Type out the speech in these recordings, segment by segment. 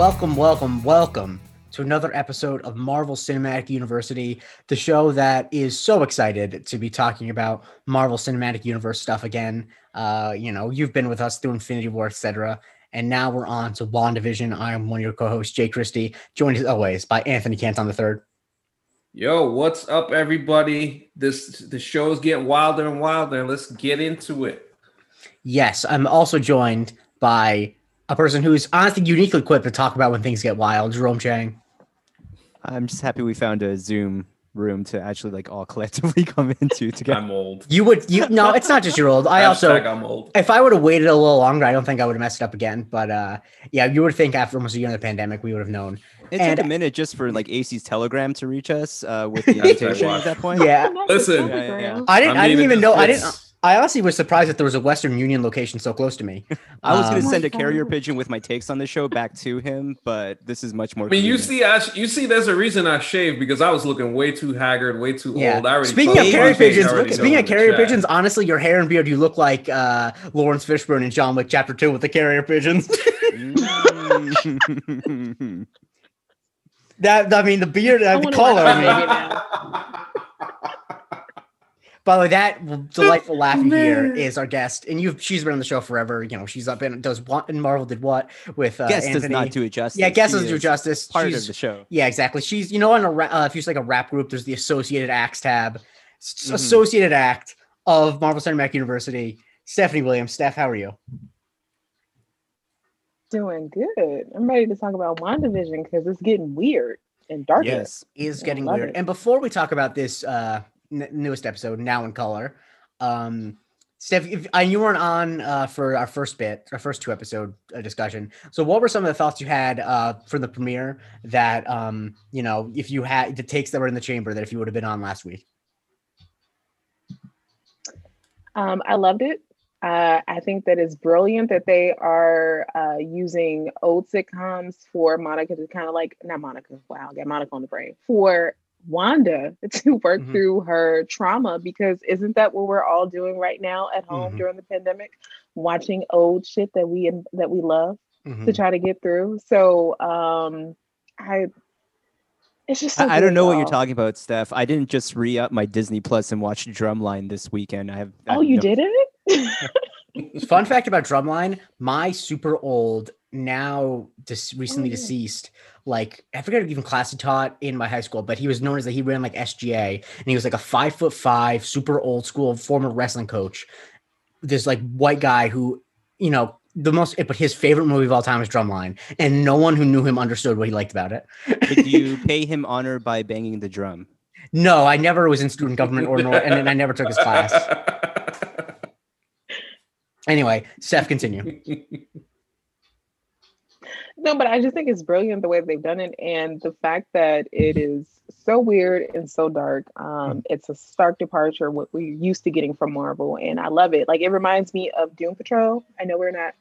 Welcome, welcome, welcome to another episode of Marvel Cinematic University, the show that is so excited to be talking about Marvel Cinematic Universe stuff again. Uh, you know, you've been with us through Infinity War, etc. And now we're on to WandaVision. I am one of your co-hosts, Jay Christie, joined as always by Anthony Canton the third. Yo, what's up, everybody? This the show's getting wilder and wilder. Let's get into it. Yes, I'm also joined by a person who's honestly uniquely equipped to talk about when things get wild, Jerome Chang. I'm just happy we found a Zoom room to actually like all collectively come into together. I'm old. You would you no, it's not just your old. I also I'm old. if I would have waited a little longer, I don't think I would have messed it up again. But uh yeah, you would think after almost a year of the pandemic, we would have known. It And- took a minute just for like AC's telegram to reach us uh, with the That's what I invitation at that point. Yeah. Listen. Yeah, yeah, yeah. I didn't I, didn't even know I didn't it's- I honestly was surprised that there was a Western Union location so close to me. I was Um, gonna Oh send a carrier God. pigeon with my takes on the show back to him, but this is much more. I mean, you see, I, you see, there's a reason I shaved because I was looking way too haggard, way too Yeah. old. I already Speaking of carrier pigeons, already speaking going of carrier pigeons, honestly, your hair and beard, you look like uh Laurence Fishburne in John Wick Chapter Two with the carrier pigeons. Mm. that I mean the beard, I uh, the color. I mean, movie now. By the way, that delightful laugh you hear is our guest, and you've she's been on the show forever. You know, she's up in does what and Marvel did what with uh, Guess Anthony. does not do it justice. yeah, guess She doesn't do justice. Part She's- of the show. Yeah, exactly. She's you know on a ra- uh, if you like a rap group, there's the Associated Acts tab, S- Mhm. Associated Act of Marvel Cinematic University. Stephanie Williams, Steph, how are you? Doing good. I'm ready to talk about WandaVision because it's getting weird and dark. Yes. Is getting weird. it. And before we talk about this uh n- newest episode, now in color, um, Steph, if, you weren't on uh, for our first bit, our first two episode uh, discussion. So, what were some of the thoughts you had uh, for the premiere that um, you know, if you had the takes that were in the chamber that if you would have been on last week? Um, I loved it. Uh, I think that it's brilliant that they are uh, using old sitcoms for Monica to kind of like, not Monica, wow, get Monica on the brain, for Wanda to work Mhm. through her trauma because isn't that what we're all doing right now at home Mhm. during the pandemic? Watching old shit that we that we love. Mhm. to try to get through. So um I it's just so I, I don't know what you're talking about, Steph. I didn't just re up my Disney Plus and watch Drumline this weekend. I have. I Oh, you no- did it? Fun fact about Drumline: my super old, now dis- oh, recently yeah. deceased, like I forget even class he taught in my high school, but he was known as that he ran like SGA, and he was like a five foot five, super old school former wrestling coach. This like white guy who, you know, the most, but his favorite movie of all time is Drumline, and no one who knew him understood what he liked about it. Did you pay him honor by banging the drum? No, I never was in student government or nor, and then I never took his class. Anyway, Steph, continue. no, but I just think it's brilliant the way they've done it and the fact that it is so weird and so dark. Um it's a stark departure what we're used to getting from Marvel and I love it. Like it reminds me of Doom Patrol. I know we're not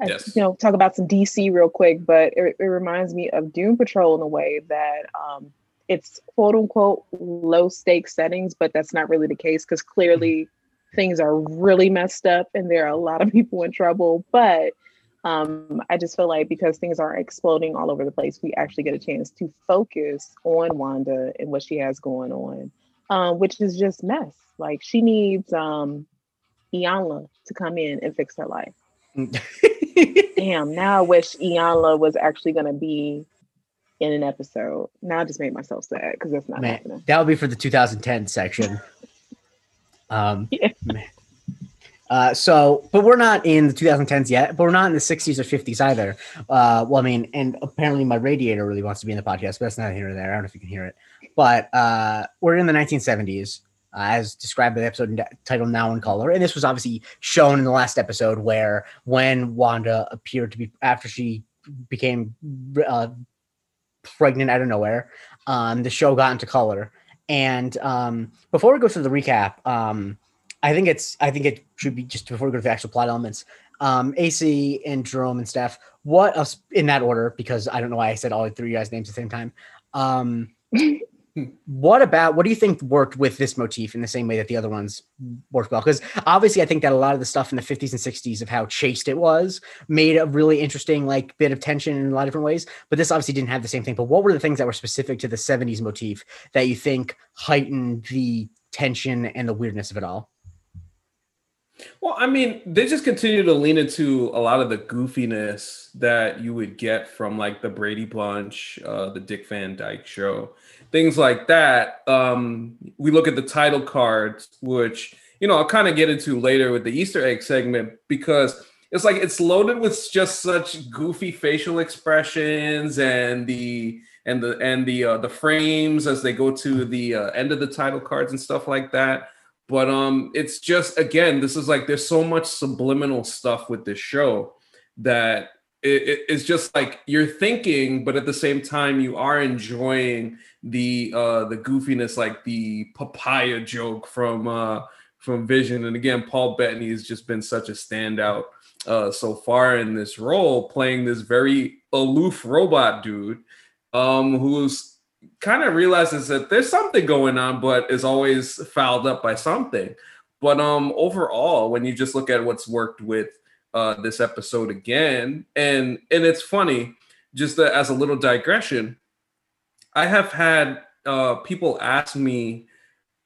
I, Yes. you know talk about some DC real quick, but it, it reminds me of Doom Patrol in a way that um it's quote unquote low stakes settings, but that's not really the case because clearly things are really messed up and there are a lot of people in trouble. But um, I just feel like because things are exploding all over the place, we actually get a chance to focus on Wanda and what she has going on, um, which is just mess. Like she needs um, Iyanla to come in and fix her life. Damn, now I wish Iyanla was actually going to be in an episode. Now I just made myself sad because that's not Man, happening. that would be for the 2010 section. Um, Yeah. man. Uh, so, but we're not in the 2010s yet, but we're not in the 60s or 50s either. Uh, well, I mean, and apparently my radiator really wants to be in the podcast, but that's not here or there. I don't know if you can hear it, but uh, we're in the 1970s, uh, as described by the episode titled "Now in Color," and this was obviously shown in the last episode, where when Wanda appeared to be after she became uh, pregnant out of nowhere, um, the show got into color. And um, before we go through the recap, um, I think it's I think it should be just before we go to the actual plot elements. Um, AC and Jerome and Steph, what else in that order? Because I don't know why I said all three of you guys' names at the same time. Um, what about what do you think worked with this motif in the same way that the other ones worked well? Because obviously, I think that a lot of the stuff in the 50s and 60s of how chaste it was made a really interesting like bit of tension in a lot of different ways. But this obviously didn't have the same thing. But what were the things that were specific to the 70s motif that you think heightened the tension and the weirdness of it all? Well, I mean, they just continue to lean into a lot of the goofiness that you would get from like the Brady Bunch, uh, the Dick Van Dyke Show, things like that. Um, we look at the title cards, which you know I'll kind of get into later with the Easter egg segment because it's like it's loaded with just such goofy facial expressions and the and the and the uh, the frames as they go to the uh, end of the title cards and stuff like that but um it's just again this is like there's so much subliminal stuff with this show that it, it, it's just like you're thinking but at the same time you are enjoying the uh the goofiness like the papaya joke from uh from vision. And again paul bettany has just been such a standout uh so far in this role playing this very aloof robot dude um who's kind of realizes that there's something going on, but is always fouled up by something. But um, overall, when you just look at what's worked with uh, this episode again, and and it's funny, just as a little digression, I have had uh, people ask me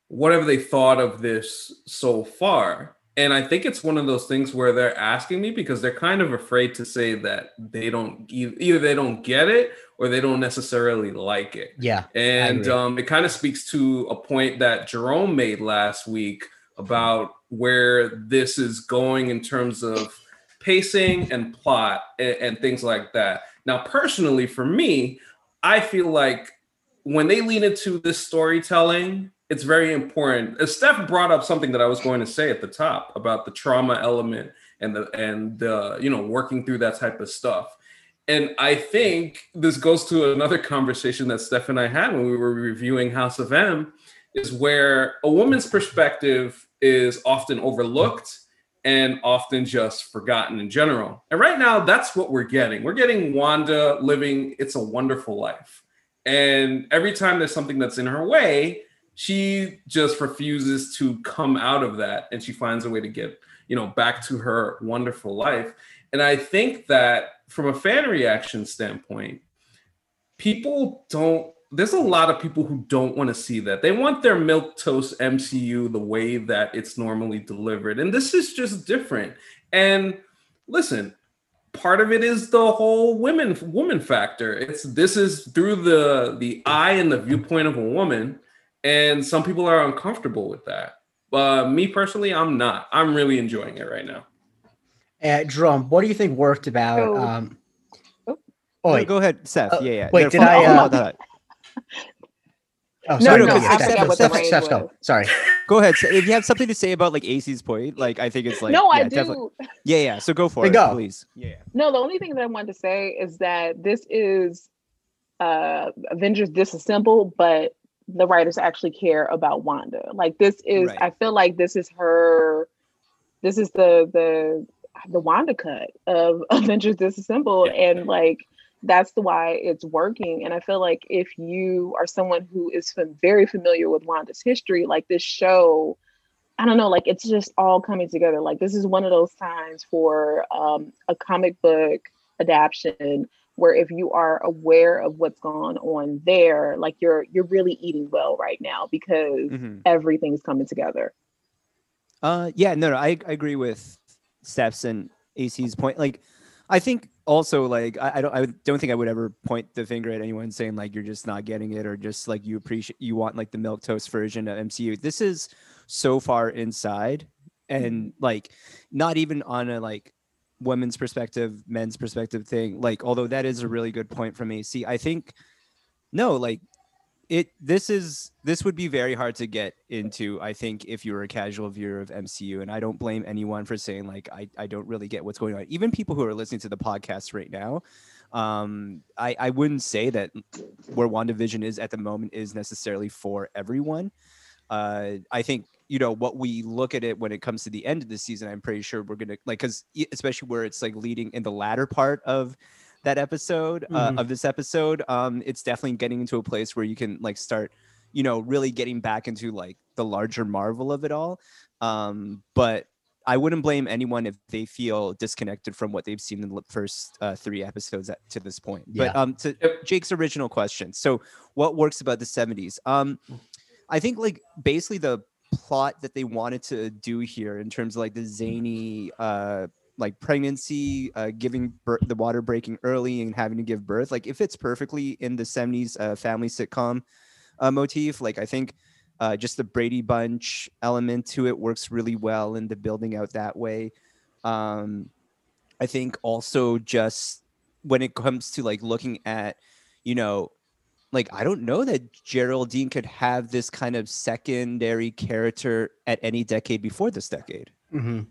whatever they thought of this so far, and I think it's one of those things where they're asking me because they're kind of afraid to say that they don't either they don't get it or they don't necessarily like it. Yeah. And um, it kind of speaks to a point that Jerome made last week about where this is going in terms of pacing and plot and, and things like that. Now, personally, for me, I feel like when they lean into this storytelling, it's very important. As Steph brought up something that I was going to say at the top about the trauma element and the and the you know working through that type of stuff. And I think this goes to another conversation that Steph and I had when we were reviewing House of M, is where a woman's perspective is often overlooked and often just forgotten in general. And right now, that's what we're getting. We're getting Wanda living It's a Wonderful Life. And every time there's something that's in her way, she just refuses to come out of that and she finds a way to get you know back to her wonderful life and i think that from a fan reaction standpoint people don't there's a lot of people who don't want to see that they want their milk toast mcu the way that it's normally delivered and this is just different and listen part of it is the whole women woman factor it's this is through the the eye and the viewpoint of a woman and some people are uncomfortable with that. Uh, me personally, I'm not. I'm really enjoying it right now. Uh, Drum, what do you think worked about? So- um, Oh. oh, No, go ahead, Seth. Uh, yeah, yeah. wait, No, did follow- I, uh, that. oh, No, sorry, no, no, 'cause I Steph, forgot what Steph, the Steph, go. Sorry. Go ahead. If you have something to say about like AC's point, like I think it's like no, yeah, I do. definitely- Yeah, yeah. So go for Then it, go. please. Yeah. yeah. No, the only thing that I wanted to say is that this is uh Avengers Disassembled, but the writers actually care about Wanda. Like this is Right. I feel like this is her this is the the the Wanda cut of Avengers Disassembled and like that's the why it's working and I feel like if you are someone who is fam- very familiar with Wanda's history like this show I don't know, like it's just all coming together. Like this is one of those times for um, a comic book adaptation where if you are aware of what's going on there, like you're you're really eating well right now because Mhm. everything's coming together. Uh, yeah, no, no, I, I agree with Steph's and AC's point. Like, I think also like I, I don't I don't think I would ever point the finger at anyone saying like you're just not getting it or just like you appreciate you want like the milk toast version of MCU. This is so far inside and mm-hmm. like not even on a like women's perspective, men's perspective thing. Like, although that is a really good point from AC, I think no, like it this is this would be very hard to get into i think if you were a casual viewer of mcu and i don't blame anyone for saying like i, I don't really get what's going on. Even people who are listening to the podcast right now um i i wouldn't say that where wandavision is at the moment is necessarily for everyone. Uh i think you know what we look at it when it comes to the end of the season i'm pretty sure we're gonna like because especially where it's like leading in the latter part of that episode uh, Mhm. of this episode um it's definitely getting into a place where you can like start you know, really getting back into like the larger marvel of it all. Um, but I wouldn't blame anyone if they feel disconnected from what they've seen in the first uh, three episodes at, to this point. But um, to Jake's original question, so what works about the '70s? Um, I think like basically the plot that they wanted to do here in terms of like the zany uh like pregnancy uh giving birth the water breaking early and having to give birth like it fits perfectly in the 70s uh family sitcom uh motif like i think uh just the brady bunch element to it works really well in the building out that way. Um i think also just when it comes to like looking at you know like I don't know that Geraldine could have this kind of secondary character at any decade before this decade. Hmm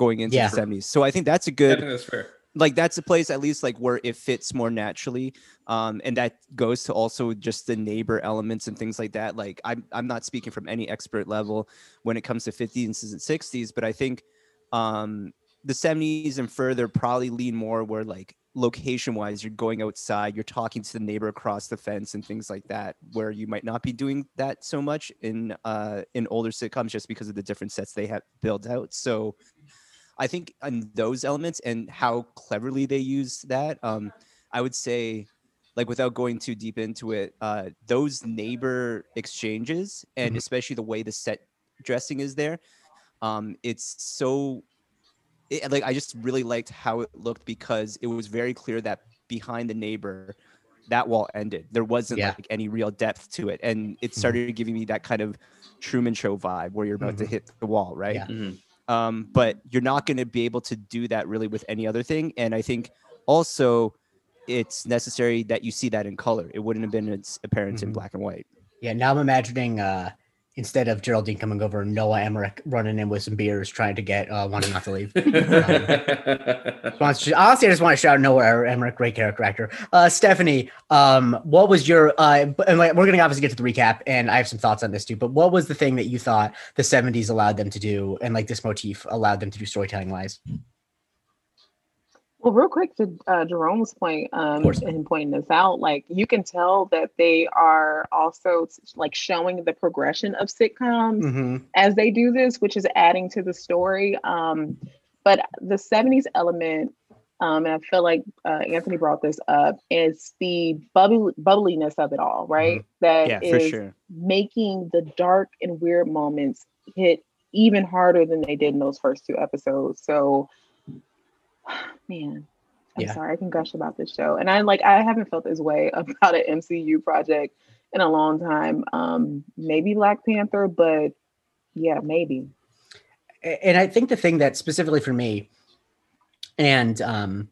going into Yeah. the 70s. So I think that's a good think that's fair. like that's a place at least like where it fits more naturally um and that goes to also just the neighbor elements and things like that like i'm i'm not speaking from any expert level when it comes to 50s and 60s but i think um the 70s and further probably lean more where like location wise you're going outside you're talking to the neighbor across the fence and things like that where you might not be doing that so much in uh in older sitcoms just because of the different sets they have built out so I think on those elements and how cleverly they use that, um, I would say, like without going too deep into it, uh, those neighbor exchanges and Mhm. especially the way the set dressing is there, um, it's so. It, like I just really liked how it looked because it was very clear that behind the neighbor, that wall ended. There wasn't Yeah. like any real depth to it, and it Mhm. started giving me that kind of Truman Show vibe where you're about to Mhm. hit the wall, right? Yeah. Mhm. Um, but you're not going to be able to do that really with any other thing. And I think also it's necessary that you see that in color. It wouldn't have been its apparent in Mhm. black and white. Yeah, now I'm imagining uh instead of Geraldine coming over, and Noah Emmerich running in with some beers, trying to get uh, wanting not to leave. To- Honestly, I just want to shout out Noah Emmerich, great character actor. Uh, Stephanie, um, what was your? Uh, and like, we're going to obviously get to the recap, and I have some thoughts on this too. But what was the thing that you thought the '70s allowed them to do, and like this motif allowed them to do storytelling wise? Well, real quick to uh, Jerome's point, um, and pointing this out, like you can tell that they are also like showing the progression of sitcoms Mm-hmm. as they do this, which is adding to the story. Um, but the 70s element, um, and I feel like uh, Anthony brought this up, is the bubbly, bubbliness of it all, right? That Yeah, is sure. making the dark and weird moments hit even harder than they did in those first two episodes. So, man, I'm Yeah. sorry, I can gush about this show, and I like I haven't felt this way about an MCU project in a long time. Um, maybe Black Panther, but yeah, maybe. And I think the thing that specifically for me, and um,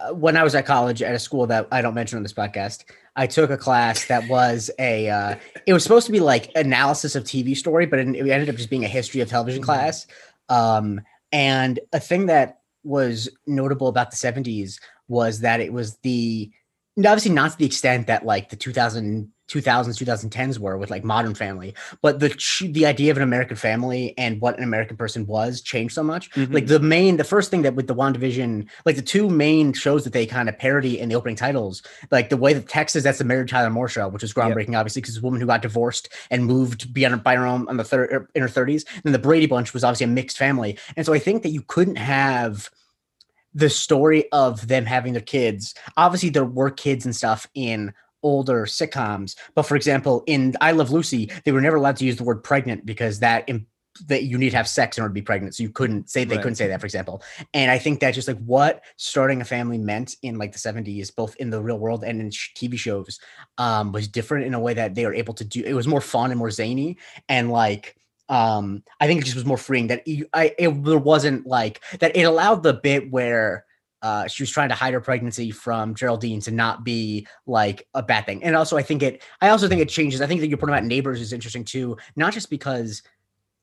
uh, when I was at college at a school that I don't mention on this podcast, I took a class that was a. Uh, it was supposed to be like analysis of TV story, but it, it ended up just being a history of television class. Um, and a thing that was notable about the '70s was that it was the obviously not to the extent that like the 2000 2000s 2010s were with like modern family. But the the idea of an american family and what an american person was changed so much. Like the main the first thing that with the WandaVision, like the two main shows that they kind of parody in the opening titles like the way that texas that's the Mary Tyler Moore show which was groundbreaking obviously because it's a woman who got divorced and moved beyond by her own on the third er, in her 30s then the Brady Bunch was obviously a mixed family. And so I think that you couldn't have the story of them having their kids. Obviously there were kids and stuff in older sitcoms but for example in I Love Lucy they were never allowed to use the word pregnant because that im- that you need to have sex in order to be pregnant. So you couldn't say they Right. couldn't say that, for example. And I think that just like what starting a family meant in like the 70s, both in the real world and in sh- TV shows, um, was different in a way that they were able to do. It was more fun and more zany, and like um, I think it just was more freeing. That you, I it there wasn't like that. It allowed the bit where. Uh, she was trying to hide her pregnancy from Geraldine to not be like a bad thing. And also, I think it, I also think it changes. I think that your point about neighbors is interesting too, not just because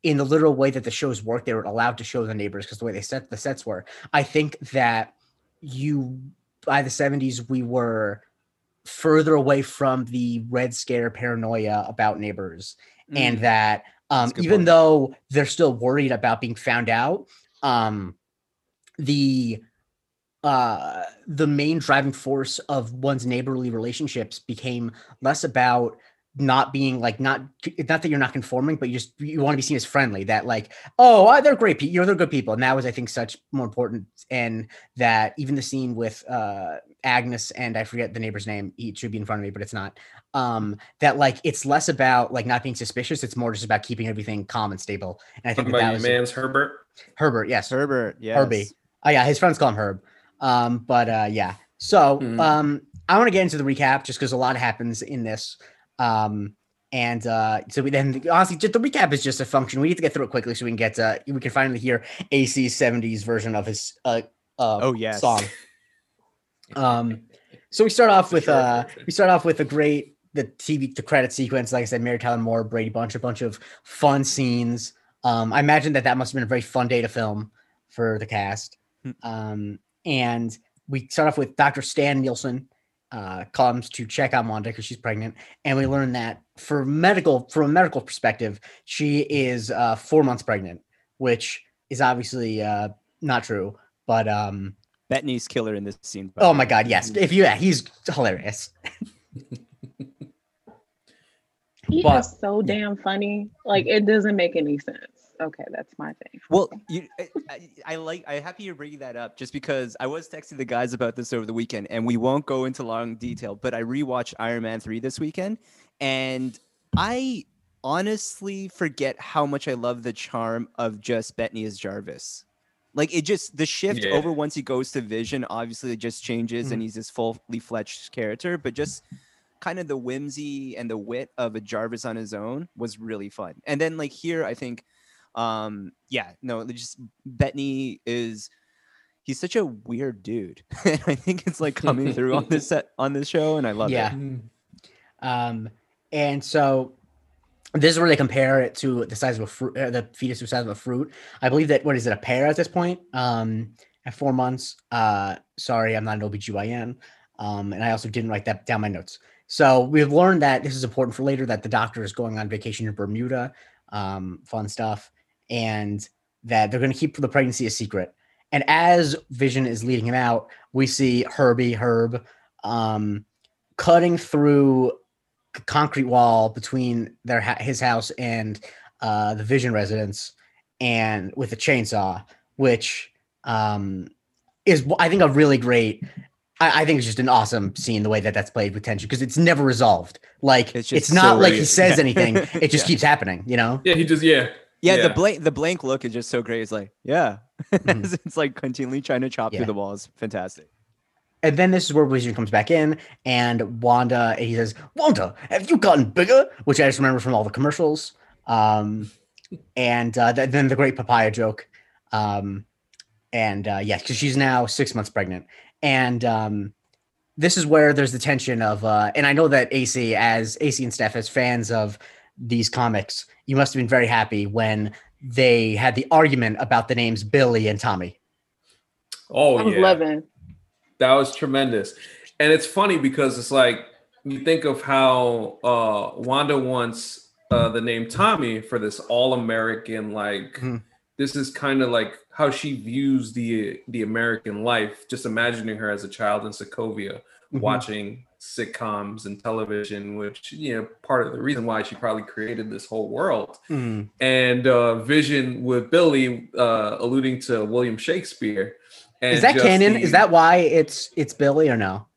in the literal way that the shows work, they were allowed to show the neighbors because the way they set the sets were. I think that you by the 70s we were further away from the red scare paranoia about neighbors and that um That's a good even point. though they're still worried about being found out um the uh the main driving force of one's neighborly relationships became less about not being like not not that you're not conforming, but you just you want to be seen as friendly. That like, oh, they're great people. You know, they're good people, and that was I think such more important. And that even the scene with uh Agnes and I forget the neighbor's name. He should be in front of me, but it's not. Um, that like it's less about like not being suspicious. It's more just about keeping everything calm and stable. And I think Talking that, about that was man's Herbert. Herbert. Yes, Herbert, yes. Herbie. Oh yeah, his friends call him Herb. Um, but uh, yeah. So Mhm. um, I want to get into the recap just because a lot happens in this. Um, and uh, so we then honestly, just the recap is just a function. We need to get through it quickly so we can get to we can finally hear AC's '70s version of his uh, uh Oh, yes. song. Um, so we start off with uh, we start off with a great the TV the credit sequence. Like I said, Mary Tyler Moore, Brady Bunch, a bunch of fun scenes. Um, I imagine that that must have been a very fun day to film for the cast. Hmm. Um, and we start off with Dr. Stan Nielsen uh, comes to check on Wanda because she's pregnant, and we learn that for medical from a medical perspective, she is uh, four months pregnant, which is obviously uh, not true. But um, Bettany's killer in this scene. by oh my god, yes, if you yeah, he's hilarious. He But- is so damn funny. Like it doesn't make any sense. Okay, that's my thing. Well, you, I, I, I like. I'm happy you're bringing that up, just because I was texting the guys about this over the weekend, and we won't go into long detail. But I rewatched Iron Man three this weekend, and I honestly forget how much I love the charm of just Bettany as Jarvis. Like it just the shift Yeah. over once he goes to Vision, obviously it just changes, Mhm. and he's this fully fledged character. But just kind of the whimsy and the wit of a Jarvis on his own was really fun. And then like here, I think um yeah no just bettany is he's such a weird dude and i think it's like coming through on this set on this show and i love Yeah. it Um, and so this is where they compare it to the size of a fruit, uh, the fetus to the size of a fruit. I believe that what is it, a pear at this point? Um, at four months. Uh, sorry, I'm not an OBGYN. Um, and I also didn't write that down my notes. So we've learned that this is important for later that the doctor is going on vacation in Bermuda. Um, fun stuff. And that they're going to keep the pregnancy a secret. And as Vision is leading him out, we see Herbie, Herb, um, cutting through a concrete wall between their his house and uh, the Vision residence, and with a chainsaw, which um, is I think a really great. I, I think it's just an awesome scene the way that that's played with tension because it's never resolved. Like It's it's, not so like he says Yeah. anything; it just Yeah. keeps happening. You know. Yeah, he just yeah. Yeah, the blank the blank look is just so great it's like yeah Mhm. it's like continually trying to chop Yeah. through the walls fantastic And then this is where Vision comes back in, and Wanda, he says, "Wanda, have you gotten bigger?" Which I just remember from all the commercials. Um, and uh, th- then the great papaya joke. Um, and uh, yeah, because she's now six months pregnant, and um, this is where there's the tension of. Uh, and I know that AC, as AC and Steph, as fans of these comics, you must have been very happy when they had the argument about the names Billy and Tommy. Oh I was yeah. loving. That was tremendous. And it's funny because it's like you think of how uh Wanda wants uh the name Tommy for this all-American like Mhm. this is kind of like how she views the the American life, just imagining her as a child in Sokovia Mhm. watching sitcoms and television, which you know part of the reason why she probably created this whole world. Mm. And uh Vision with Billy uh alluding to William Shakespeare. And Is that just canon? Is that why it's it's Billy or no?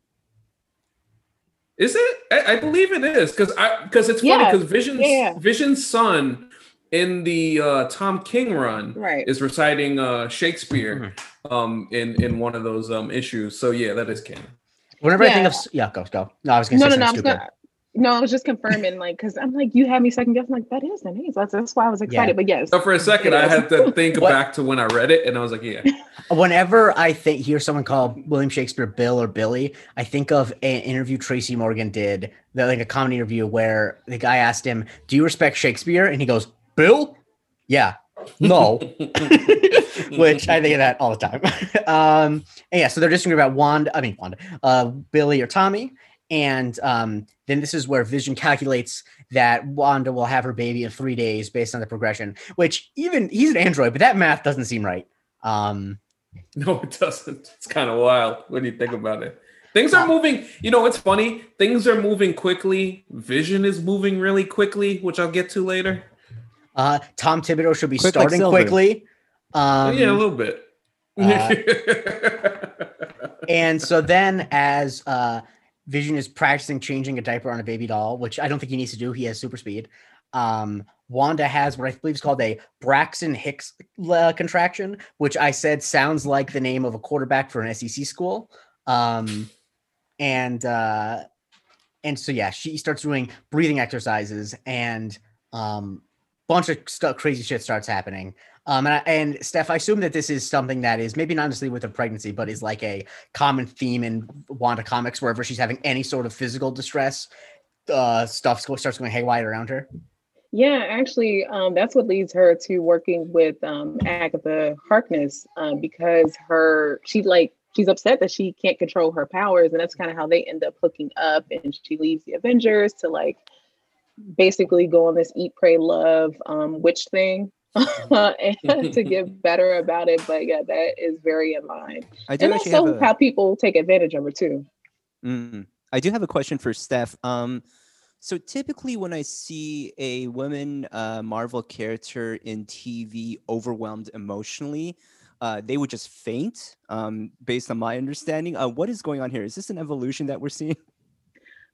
Is it? I, I believe it is because I because it's funny Yeah, because Vision's yeah. Vision's son in the uh, Tom King run Right. is reciting uh, Shakespeare Mm-hmm. um, in in one of those um, issues. So yeah, that is canon. Whenever I think of yeah, go go. No, I was gonna No, say no, no. I something was stupid. gonna, no, I was just confirming, like, because I'm like, you had me second guessing, like, that is the name. That's, that's why I was excited. But yes, So for a second, I had to think back to when I read it, and I was like, yeah, Whenever I think hear someone call William Shakespeare Bill or Billy, I think of an interview Tracy Morgan did, that like a comedy interview where the guy asked him, "Do you respect Shakespeare?" and he goes, "Bill, yeah, no." Which I think of that all the time. um, and yeah, so they're disagreeing about Wanda. I mean Wanda, uh, Billy or Tommy, and um, then this is where Vision calculates that Wanda will have her baby in three days based on the progression. Which even he's an android, but that math doesn't seem right. Um, no, it doesn't. It's kind of wild when you think about it. Things are moving. You know, it's funny. Things are moving quickly. Vision is moving really quickly, which I'll get to later. Uh, Tom Thibodeau should be Quick starting silver. quickly. Um, yeah, a little bit. uh, and so then, as uh, Vision is practicing changing a diaper on a baby doll, which I don't think he needs to do, he has super speed. Um, Wanda has what I believe is called a Braxton Hicks uh, contraction, which I said sounds like the name of a quarterback for an SEC school. Um, and uh, and so yeah, she starts doing breathing exercises, and um, bunch of stuff, crazy shit starts happening. Um, and, I, and Steph, I assume that this is something that is maybe not necessarily with a pregnancy, but is like a common theme in Wanda comics, wherever she's having any sort of physical distress, uh, stuff starts going haywire around her. Yeah, actually, um, that's what leads her to working with um, Agatha Harkness um, because her she like she's upset that she can't control her powers, and that's kind of how they end up hooking up. And she leaves the Avengers to like basically go on this eat, pray, love um, witch thing. and to get better about it, but yeah, that is very in line, I do and also have a, how people take advantage of it too. Mm. I do have a question for Steph. Um, so typically, when I see a woman uh, Marvel character in TV overwhelmed emotionally, uh, they would just faint. Um, based on my understanding, uh, what is going on here? Is this an evolution that we're seeing?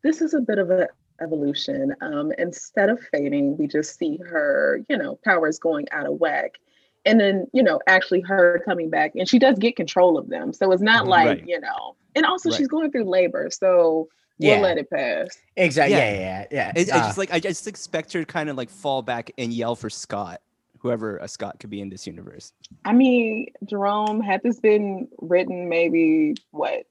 this is a bit of an evolution. Um, instead of fading, we just see her, you know, powers going out of whack. And then, you know, actually her coming back and she does get control of them. So it's not Mhm. like, Right. you know, and also Right. she's going through labor. So Yeah. we'll let it pass. Exactly. Yeah. Yeah, yeah, yeah. It, yeah. I Uh, just like I just expect her to kind of like fall back and yell for Scott, whoever a Scott could be in this universe. I mean, Jerome, had this been written maybe what,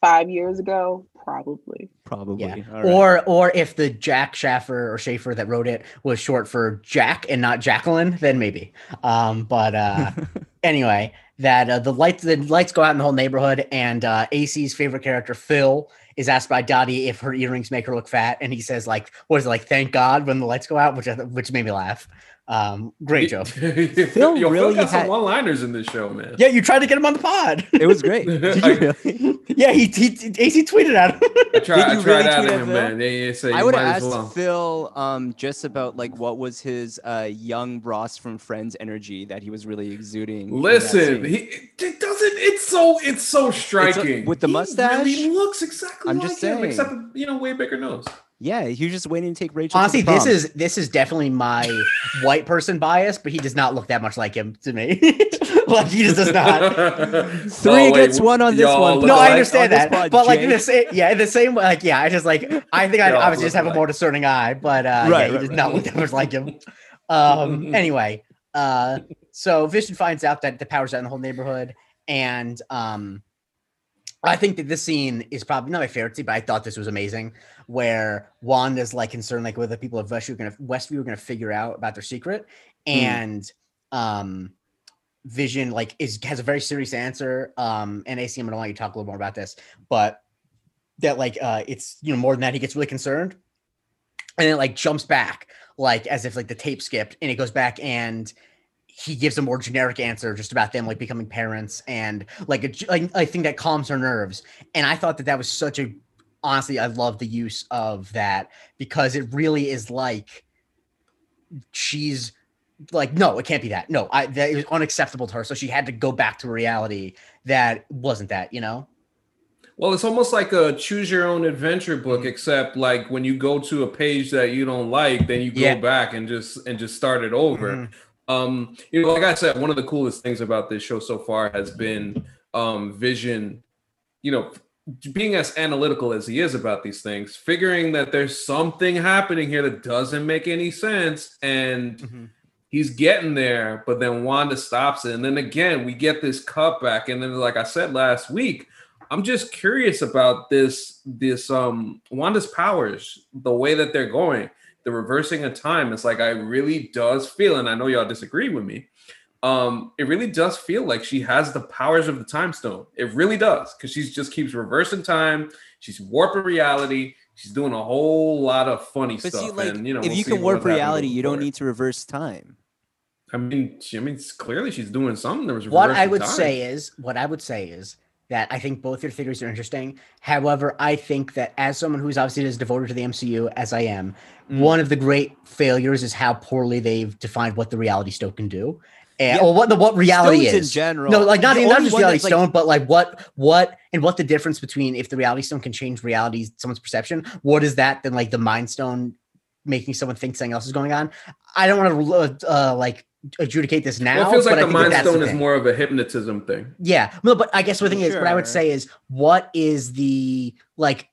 five years ago? Probably. Probably. Yeah. All right. Or or if the Jack Schaffer or Schaefer that wrote it was short for Jack and not Jacqueline, then maybe. Um, but uh, anyway, that uh, the lights the lights go out in the whole neighborhood, and uh, AC's favorite character Phil is asked by Dottie if her earrings make her look fat, and he says like, "What is it like? Thank God when the lights go out," which I which made me laugh. Um, great joke. Phil, Yo, really Phil got had- some one-liners in this show, man. Yeah, you tried to get him on the pod. it was great. Did you really? yeah, he, he AC tweeted at him. I tried, Did I tried really at tweet at him, Phil? man. They, they say I would might have asked well. Phil um, just about like what was his uh, young Ross from Friends energy that he was really exuding. Listen, he it doesn't. It's so it's so striking with the He mustache? Really looks exactly I'm like just him, saying. except you know, way bigger nose. Yeah, he was just waiting to take Rachel. to the Honestly, this is this is definitely my white person bias, but he does not look that much like him to me. like he just does not. Three Oh, wait, against one on this one. No, I understand on that, pod, but like Jake. in the same, yeah, in the same way, like yeah, I just like I think I Y'all obviously just look have a more discerning eye, but uh, yeah, Right, he right, does right. not look that much like him. Um, anyway, uh, so Vision finds out that the power's out in the whole neighborhood, and um, I think that this scene is probably not my favorite scene, but I thought this was amazing. Where Wanda's like concerned, like whether the people of Westview are gonna Westview are gonna figure out about their secret, and um, Vision like is has a very serious answer. Um, and AC, I'm gonna want you to talk a little more about this, but that like uh, it's you know more than that, he gets really concerned, and then like jumps back like as if like the tape skipped, and it goes back and he gives a more generic answer just about them like becoming parents and like a, like I think that calms her nerves. And I thought that that was such a honestly, I love the use of that because it really is like she's like, no, it can't be that. No, I that it was unacceptable to her. So she had to go back to reality that wasn't that, you know? Well, it's almost like a choose your own adventure book, except like when you go to a page that you don't like, then you go Yeah. back and just and just start it over. Mhm. Um, you know, like I said, one of the coolest things about this show so far has been um Vision, you know, being as analytical as he is about these things, figuring that there's something happening here that doesn't make any sense, and Mhm. he's getting there, but then Wanda stops it. And then again, we get this cut back. And then, like I said last week, I'm just curious about this, this um Wanda's powers, the way that they're going, the reversing of time. It's like I really does feel, and I know y'all disagree with me. Um, it really does feel like she has the powers of the time stone. It really does, because she just keeps reversing time, she's warping reality, she's doing a whole lot of funny But stuff. see, like, and you know, if we'll you can what warp reality, you don't need to reverse time. I mean, she, I mean, clearly she's doing something. There was What I would time. say is, what I would say is, that I think both your theories are interesting. However, I think that as someone who's obviously as devoted to the MCU as I am, Mm. one of the great failures is how poorly they've defined what the reality stone can do. And, Yeah. or what the what reality Stones in general. No, like not, The not just reality that's, like- stone, but like what what and what the difference between if the reality stone can change reality, someone's perception, what is that than like the mind stone making someone think something else is going on? I don't want to uh, like adjudicate this now. Well, it feels but like I the think that mind that's the stone is more of a hypnotism thing. Yeah, no, but I guess the thing is, what I would say is, what is the like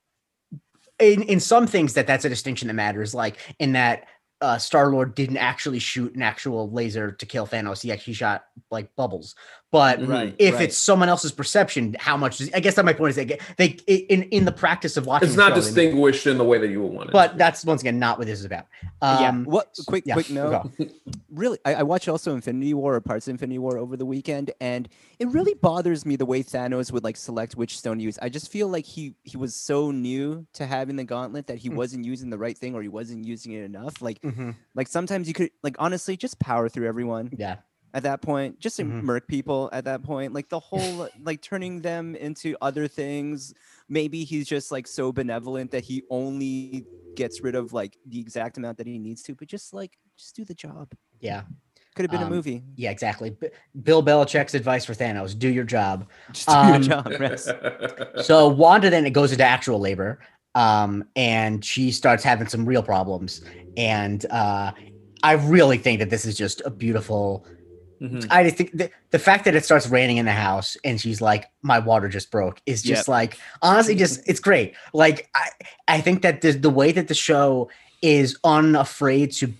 in in some things that that's a distinction that matters. Like in that uh, Star Lord didn't actually shoot an actual laser to kill Thanos. He actually shot like bubbles. But. Right. if right. it's someone else's perception, how much? Does, I guess that my point is they get they in in the practice of watching. It's not show, they- distinguished in the way that you would want it. But that's once again not what this is about. yeah. Um, What quick yeah, quick note. really I, I watched also Infinity War or parts of Infinity War over the weekend, and it really bothers me the way Thanos would like select which stone to use. I just feel like he he was so new to having the gauntlet that he Mm. wasn't using the right thing or he wasn't using it enough. Like mhm, like sometimes you could like honestly just power through everyone Yeah. At that point, just to Mhm. murk people at that point. Like the whole like turning them into other things. Maybe he's just like so benevolent that he only gets rid of like the exact amount that he needs to, but just like just do the job. Yeah. Could have been Um, a movie. Yeah. Exactly. B- Bill Belichick's advice for Thanos: Do your job. Just do um, your job. Yes. so Wanda then it goes into actual labor, um, and she starts having some real problems. And uh, I really think that this is just a beautiful. Mhm. I just think the, the fact that it starts raining in the house and she's like, "My water just broke," is just like honestly, just it's great. Like I, I think that the the way that the show is unafraid to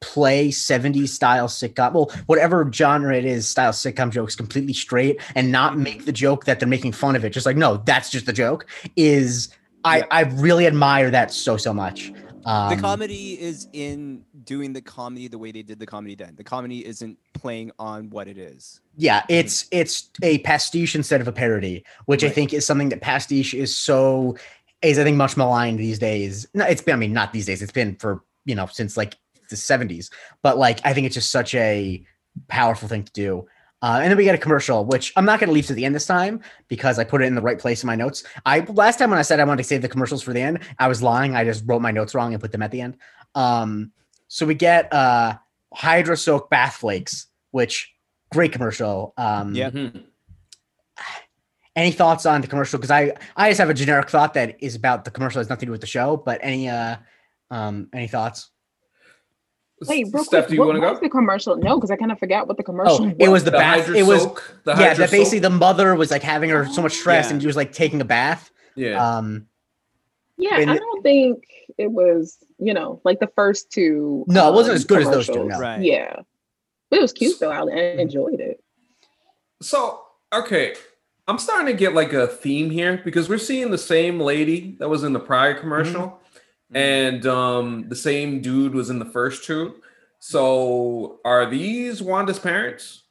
play 70s style sitcom well whatever genre it is style sitcom jokes completely straight and not make the joke that they're making fun of it. Just like no that's just the joke is i i really admire that so so much um, the comedy is in doing the comedy the way they did the comedy then. The comedy isn't playing on what it is. yeah it's it's a pastiche instead of a parody which i think is something that pastiche is so is i think much maligned these days no it's been i mean not these days it's been for you know since like the 70s but like i think it's just such a powerful thing to do uh, and then we get a commercial, which I'm not going to leave to the end this time because I put it in the right place in my notes. I last time when I said I wanted to save the commercials for the end, I was lying. I just wrote my notes wrong and put them at the end. Um, so we get uh, Hydra Soak Bath Flakes, which great commercial. Um, Yeah. Mhm. Any thoughts on the commercial? Because I I just have a generic thought that is about the commercial has nothing to do with the show. But any uh um any thoughts? Wait, real Steph, quick, do you what want to was go? the commercial? No, because I kind of forgot what the commercial Oh, it was the, The bath. It was Soak? The yeah. That basically Soak? the mother was like having her so much stress, Yeah. and she was like taking a bath. Yeah. Um, Yeah, And- I don't think it was, you know, like the first two. No, it wasn't um, as good as those two, no. Right. Yeah, but it was cute though. I I enjoyed it. So, okay, I'm starting to get like a theme here because we're seeing the same lady that was in the prior commercial, Mhm. And um, the same dude was in the first two. So, are these Wanda's parents?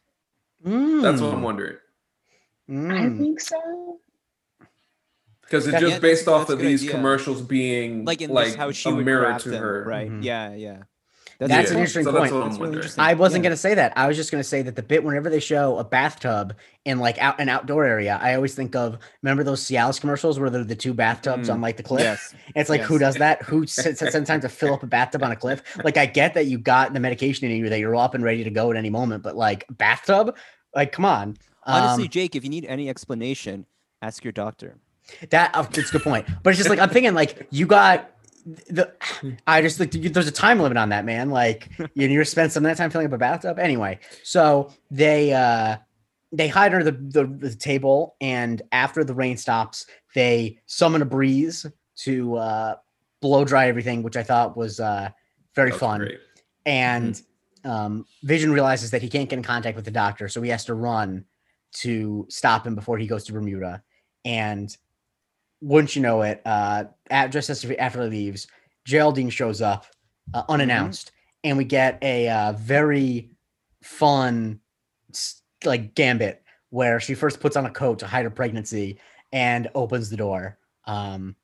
That's what I'm mm, wondering. I mm. think so. Because it's Yeah, just that's- based off of these idea. commercials being Like in like this, how she a would mirror to them, her. right? Mhm. Yeah, yeah. That's a an interesting so that's point. what I'm That's really interesting. I wasn't Yeah. gonna say that. I was just gonna say that the bit whenever they show a bathtub in like out an outdoor area, I always think of remember those Cialis commercials where they're the two bathtubs Mm, on like the cliff. Yes. It's like who does that? Who sits sits time to fill up a bathtub on a cliff? Like I get that you got the medication in you that you're up and ready to go at any moment, but like bathtub, like come on. Honestly, Um, Jake, if you need any explanation, ask your doctor. that oh, it's a good point. But it's just like I'm thinking like you got the I just like there's a time limit on that man. Like you you spend some of that time filling up a bathtub anyway. So they uh they hide under the, the, the table and after the rain stops, they summon a breeze to uh blow dry everything, which I thought was uh very fun. great. and um, Vision realizes that he can't get in contact with the doctor, so he has to run to stop him before he goes to Bermuda. And wouldn't you know it, uh, at, just as after he leaves, Geraldine shows up uh, unannounced, and we get a uh, very fun like gambit where she first puts on a coat to hide her pregnancy and opens the door. Um,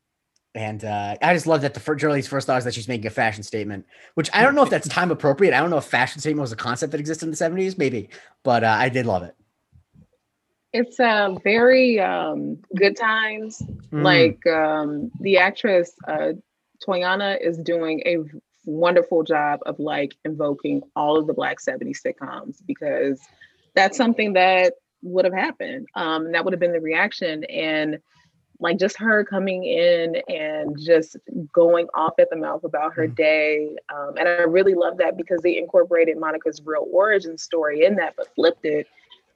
and uh, I just love that the first Geraldine's first thought is that she's making a fashion statement, which I don't know if that's time appropriate. I don't know if fashion statement was a concept that existed in the 70s, maybe, but uh, I did love it. It's uh, very um, good times. Mm. Like um, the actress uh, Teyonah is doing a wonderful job of like invoking all of the Black 70s sitcoms because that's something that would have happened. Um, that would have been the reaction. And like just her coming in and just going off at the mouth about her Mhm. day. Um, and I really love that because they incorporated Monica's real origin story in that, but flipped it.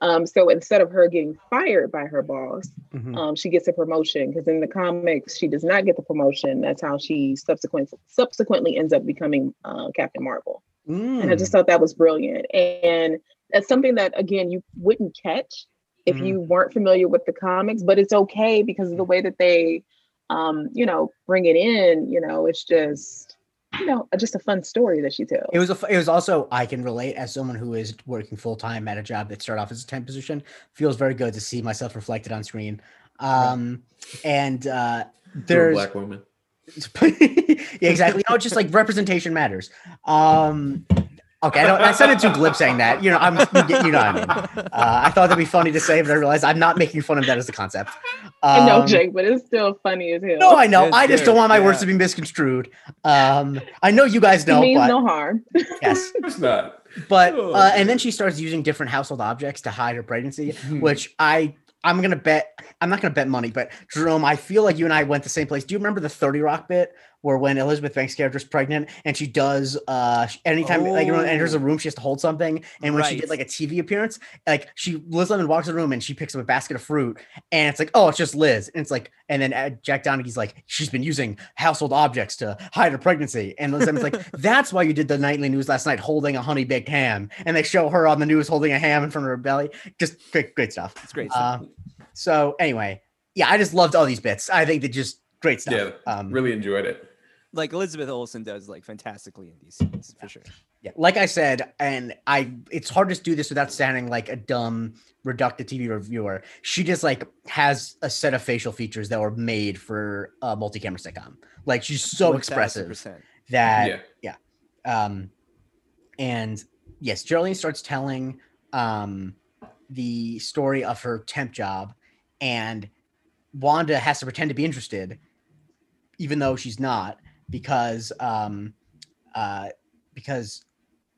Um, so instead of her getting fired by her boss, Mhm. um, she gets a promotion because in the comics she does not get the promotion. That's how she subsequent subsequently ends up becoming uh, Captain Marvel. And I Mm. just thought that was brilliant. And that's something that again you wouldn't catch if Mhm. you weren't familiar with the comics, but it's okay because of the way that they um, you know, bring it in, you know, it's just you know, just a fun story that she tells. It was a. f- It was also I can relate as someone who is working full time at a job that started off as a temp position. Feels very good to see myself reflected on screen. Um, and uh, To a there's black woman. yeah, exactly. You know, just like representation matters. Um, okay, I, don't, I sounded too glib saying that. You know, I'm you, know what I mean. Uh, I thought that'd be funny to say, but I realized I'm not making fun of that as a concept. I know, Um, Jake, but it's still funny as hell. No, I know. It's I just good, don't want my words to be misconstrued. Um, I know you guys it know, means but no harm. yes. It's not. But uh, and then she starts using different household objects to hide her pregnancy, Hmm. which I I'm gonna bet I'm not gonna bet money, but Jerome, I feel like you and I went the same place. Do you remember the 30 Rock bit where when Elizabeth Banks' character is pregnant and she does uh sh- anytime like everyone enters a room, she has to hold something, and when she did like a TV appearance, like she Liz Lemon walks in the room and she picks up a basket of fruit, and it's like, oh, it's just Liz, and it's like, and then uh, Jack Donaghy's like, she's been using household objects to hide her pregnancy, and Liz Lemon's like, that's why you did the nightly news last night holding a honey baked ham, and they show her on the news holding a ham in front of her belly, just great, great stuff. It's great. Uh, so anyway, yeah, I just loved all these bits. I think they're just great stuff. Yeah, um, Really enjoyed it. Like Elizabeth Olsen does like fantastically in these scenes for sure. yeah, like I said, and I, it's hard to do this without sounding like a dumb, reductive TV reviewer. She just like has a set of facial features that were made for a multi-camera sitcom. Like she's so expressive 1000%. that yeah. um and yes geraldine starts telling um the story of her temp job and wanda has to pretend to be interested even though she's not because um uh because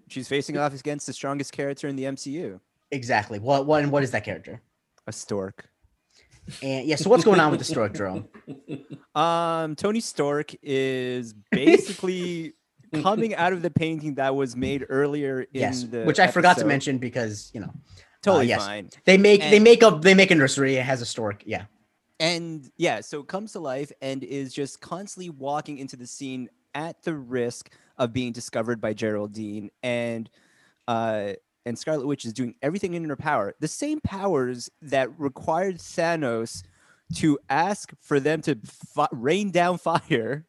She's facing off against the strongest character in the MCU, exactly. What what and what is that character? A stork. and yeah so what's going on with the stork jerome? Um, Tony Stork is basically coming out of the painting that was made earlier in yes the which i forgot to mention because you know Totally yes. fine. they make they make up they make a nursery. It has a stork yeah And yeah, so it comes to life and is just constantly walking into the scene at the risk of being discovered by Geraldine and uh and Scarlet Witch is doing everything in her power. The same powers that required Thanos to ask for them to fi- rain down fire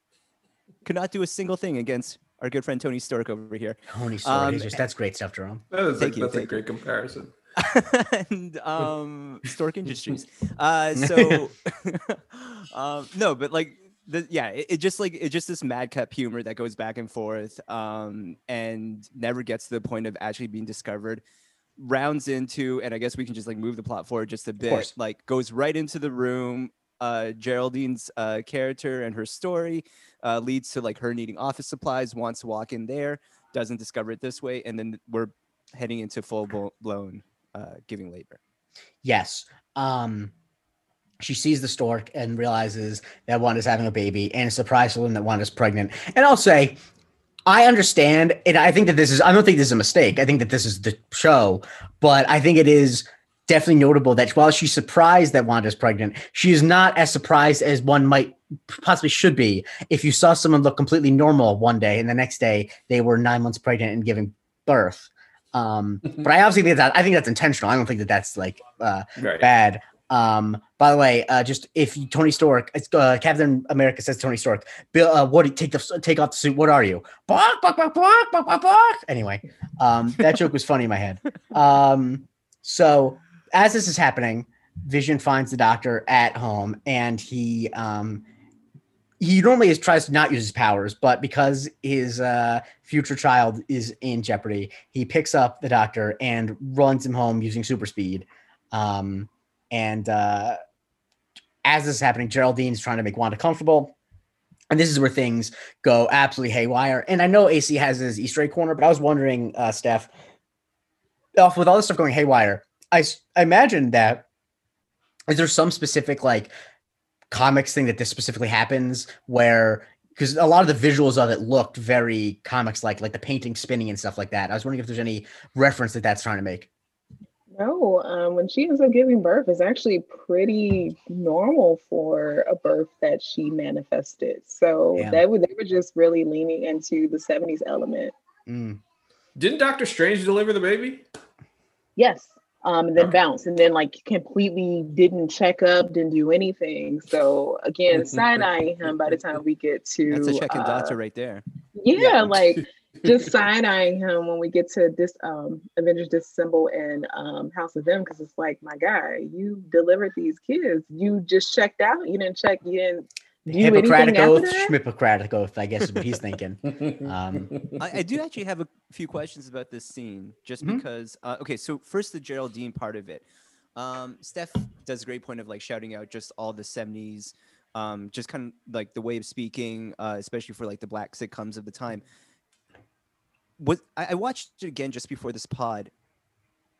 could not do a single thing against our good friend Tony Stark over here. tony Stark, Um, just that's great stuff jerome That is Thank a, you, that's a thank you. great comparison. and um stork industries. uh so um no but like the yeah it, it just like it just this madcap humor that goes back and forth um and never gets to the point of actually being discovered. Rounds into and i guess we can just like move the plot forward just a bit like goes right into the room uh geraldine's uh character and her story uh leads to like her needing office supplies wants to walk in there doesn't discover it this way and then we're heading into full blown uh, giving labor. Yes. Um, she sees the stork and realizes that Wanda's having a baby, and is surprised to learn that Wanda's pregnant. And I'll say, I understand, and I think that this is. I don't think this is a mistake. I think that this is the show, but I think it is definitely notable that while she's surprised that Wanda's pregnant, she is not as surprised as one might possibly should be if you saw someone look completely normal one day and the next day they were nine months pregnant and giving birth. Um, but I obviously think that I think that's intentional. I don't think that that's like uh, Right. bad. Um, by the way, uh, just if you, Tony Stork, it's, uh, Captain America says Tony Stork, Bill, uh, what do you take the take off the suit? What are you? Bark, bark, bark, bark, bark, bark, bark. Anyway, um, that joke was funny in my head. Um, so as this is happening, Vision finds the doctor at home, and he um, he normally is, tries to not use his powers, but because his uh, future child is in jeopardy, he picks up the doctor and runs him home using super speed. Um, And uh, as this is happening, Geraldine's trying to make Wanda comfortable. And this is where things go absolutely haywire. And I know AC has his Easter egg corner, but I was wondering, uh, Steph, with all this stuff going haywire, I, I imagine that is there some specific like comics thing that this specifically happens where because a lot of the visuals of it looked very comics like like the painting spinning and stuff like that. I was wondering if there's any reference that that's trying to make. No, um, when she ends up giving birth, it's actually pretty normal for a birth that she manifested. So Yeah. they were they were just really leaning into the '70s element. Mm. Didn't Doctor Strange deliver the baby? Yes. Um, and then Okay. bounced, and then like completely didn't check up, didn't do anything. So again, side eyeing him by the time we get to That's a check-in uh, doctor right there. Yeah, Yeah. like just side eyeing him when we get to this um Avengers Disassemble and um House of M because it's like, my guy, you delivered these kids. You just checked out. You didn't check. You didn't Hippocratic anything oath. Schmippocratic oath, I guess is what he's thinking. Um, I, I do actually have a few questions about this scene, just Mhm. because. Uh, okay, so first the Geraldine part of it. Um, Steph does a great point of like shouting out just all the '70s, um, just kind of like the way of speaking, uh, especially for like the black sitcoms of the time. What I, I watched it again just before this pod.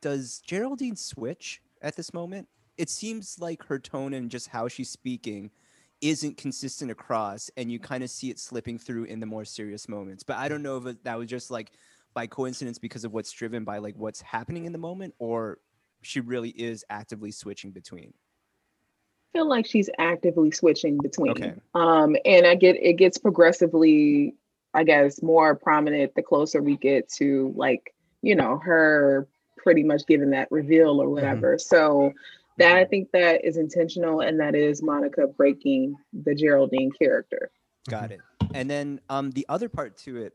Does Geraldine switch at this moment? It seems like her tone and just how she's speaking isn't consistent across and you kind of see it slipping through in the more serious moments but i don't know if that was just like by coincidence because of what's driven by like what's happening in the moment or she really is actively switching between I feel like she's actively switching between. Okay. Um, and I get it gets progressively, I guess, more prominent the closer we get to like, you know, her pretty much giving that reveal or whatever. So that I think that is intentional and that is Monica breaking the Geraldine character. got it. And then um the other part to it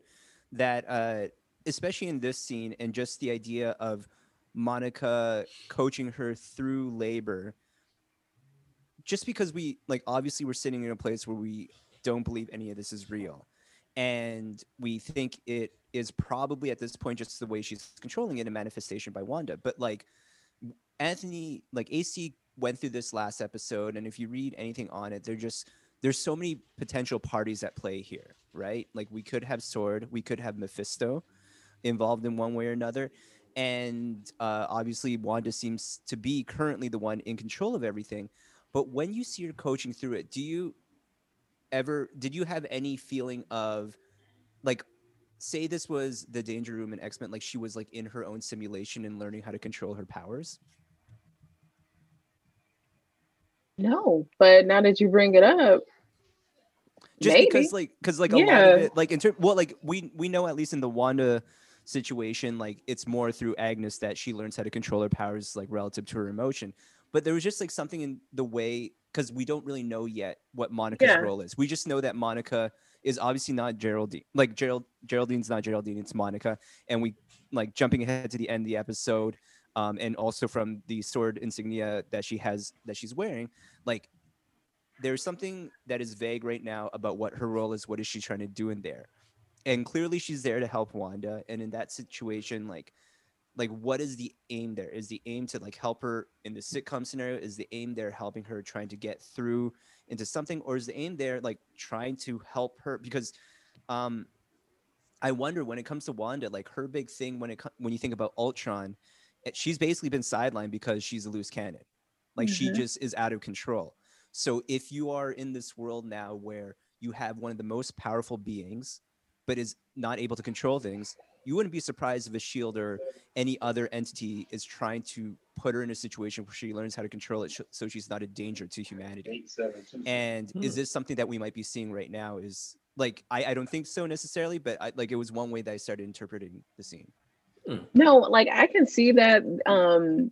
that uh especially in this scene and just the idea of monica coaching her through labor just because we like obviously we're sitting in a place where we don't believe any of this is real. And we think it is probably at this point just the way she's controlling it a manifestation by wanda. But like anthony like ac went through this last episode and if you read anything on it they're just there's so many potential parties at play here right? Like we could have sword we could have mephisto involved in one way or another and uh, obviously wanda seems to be currently the one in control of everything but when you see her coaching through it do you ever did you have any feeling of like say this was the danger room in x-men like she was like in her own simulation and learning how to control her powers No, but now that you bring it up, just maybe. because like because like a lot of it like in terms well like we we know at least in the wanda situation like it's more through agnes that she learns how to control her powers like relative to her emotion but there was just like something in the way because we don't really know yet what monica's Yeah. role is we just know that monica is obviously not geraldine like gerald geraldine's not geraldine it's monica and we like jumping ahead to the end of the episode um, and also from the sword insignia that she has that she's wearing like there's something that is vague right now about what her role is what is she trying to do in there? And clearly she's there to help wanda and in that situation like like what is the aim there? Is the aim to like help her in the sitcom scenario? Is the aim there helping her trying to get through into something or is the aim there like trying to help her? Because um i wonder when it comes to wanda like her big thing when it when you think about ultron she's basically been sidelined because she's a loose cannon like she Mhm. just is out of control so if you are in this world now where you have one of the most powerful beings, but is not able to control things, you wouldn't be surprised if a shield or any other entity is trying to put her in a situation where she learns how to control it sh- so she's not a danger to humanity. And is this something that we might be seeing right now? Is like I, I don't think so necessarily, but I, like it was one way that I started interpreting the scene. No, like I can see that. Um,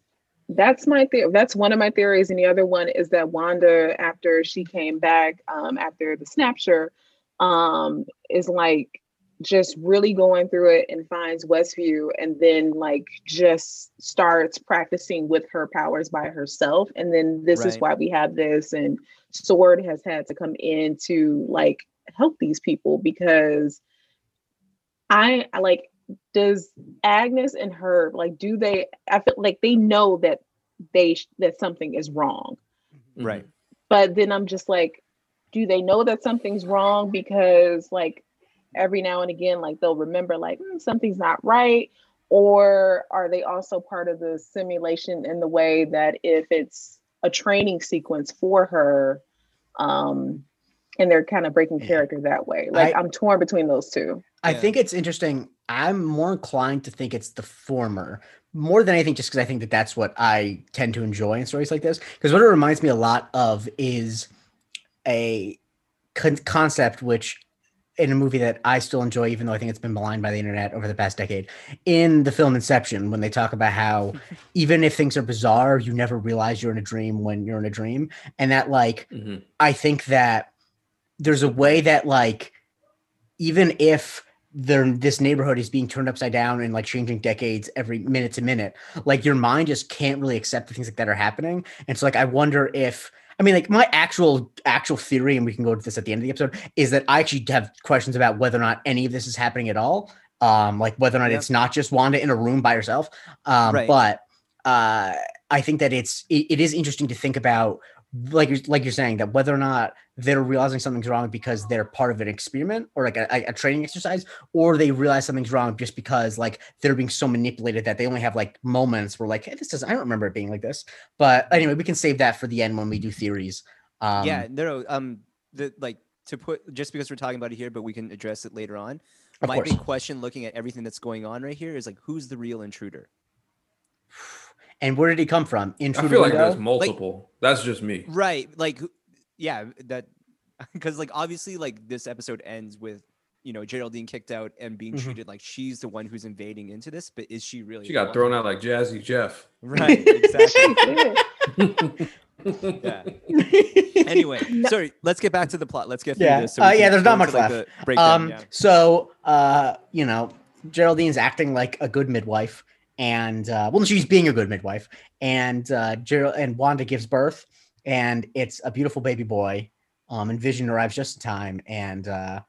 that's my theory. That's one of my theories, and the other one is that Wanda, after she came back, um, after the snapshot, um, is like just really going through it and finds Westview, and then like just starts practicing with her powers by herself. And then this is why we have this, and Sword has had to come in to like help these people because I I like does Agnes and her like do they I feel like they know that they that something is wrong. Right. But then I'm just like, do they know that something's wrong? Because like every now and again like they'll remember like "Hmm, something's not right. Or are they also part of the simulation in the way that if it's a training sequence for her um and they're kind of breaking character that way? Like I, am torn between those two I Yeah. think it's interesting. I'm more inclined to think it's the former more than anything, just because I think that that's what I tend to enjoy in stories like this. Because what it reminds me a lot of is a con- concept which, in a movie that I still enjoy, even though I think it's been maligned by the internet over the past decade, in the film Inception, when they talk about how even if things are bizarre, you never realize you're in a dream when you're in a dream, and that like Mhm. I think that there's a way that like even if there this neighborhood is being turned upside down and like changing decades every minute to minute, like your mind just can't really accept the things like that are happening. And so like I wonder if I mean like my actual actual theory, and we can go to this at the end of the episode, is that I actually have questions about whether or not any of this is happening at all. Um, like whether or not Yep. it's not just Wanda in a room by herself. Um, Right. but uh I think that it's it, it is interesting to think about like you're like you're saying that whether or not they're realizing something's wrong because they're part of an experiment or like a, a- training exercise or they realize something's wrong just because like they're being so manipulated that they only have like moments where like hey this doesn't i don't remember it being like this but anyway we can save that for the end when we do theories um yeah, no, no. Um, the like to put just because we're talking about it here, but we can address it later on. My course. big question, looking at everything that's going on right here, is like, who's the real intruder? And where did he come from I intruder feel like window? there's multiple. That's just me. Right, like, yeah, that because like obviously like this episode ends with you know Geraldine kicked out and being Mhm. treated like she's the one who's invading into this, but is she really? She got one? thrown out like Jazzy Jeff. Right, exactly. Yeah. yeah. Anyway, No. sorry. Let's get back to the plot. Let's get through Yeah, this. we uh, yeah, there's not much like, left. the breakdown, um yeah. so uh you know geraldine's acting like a good midwife and uh well she's being a good midwife. And uh Gerald and wanda gives birth and it's a beautiful baby boy um and vision arrives just in time. And uh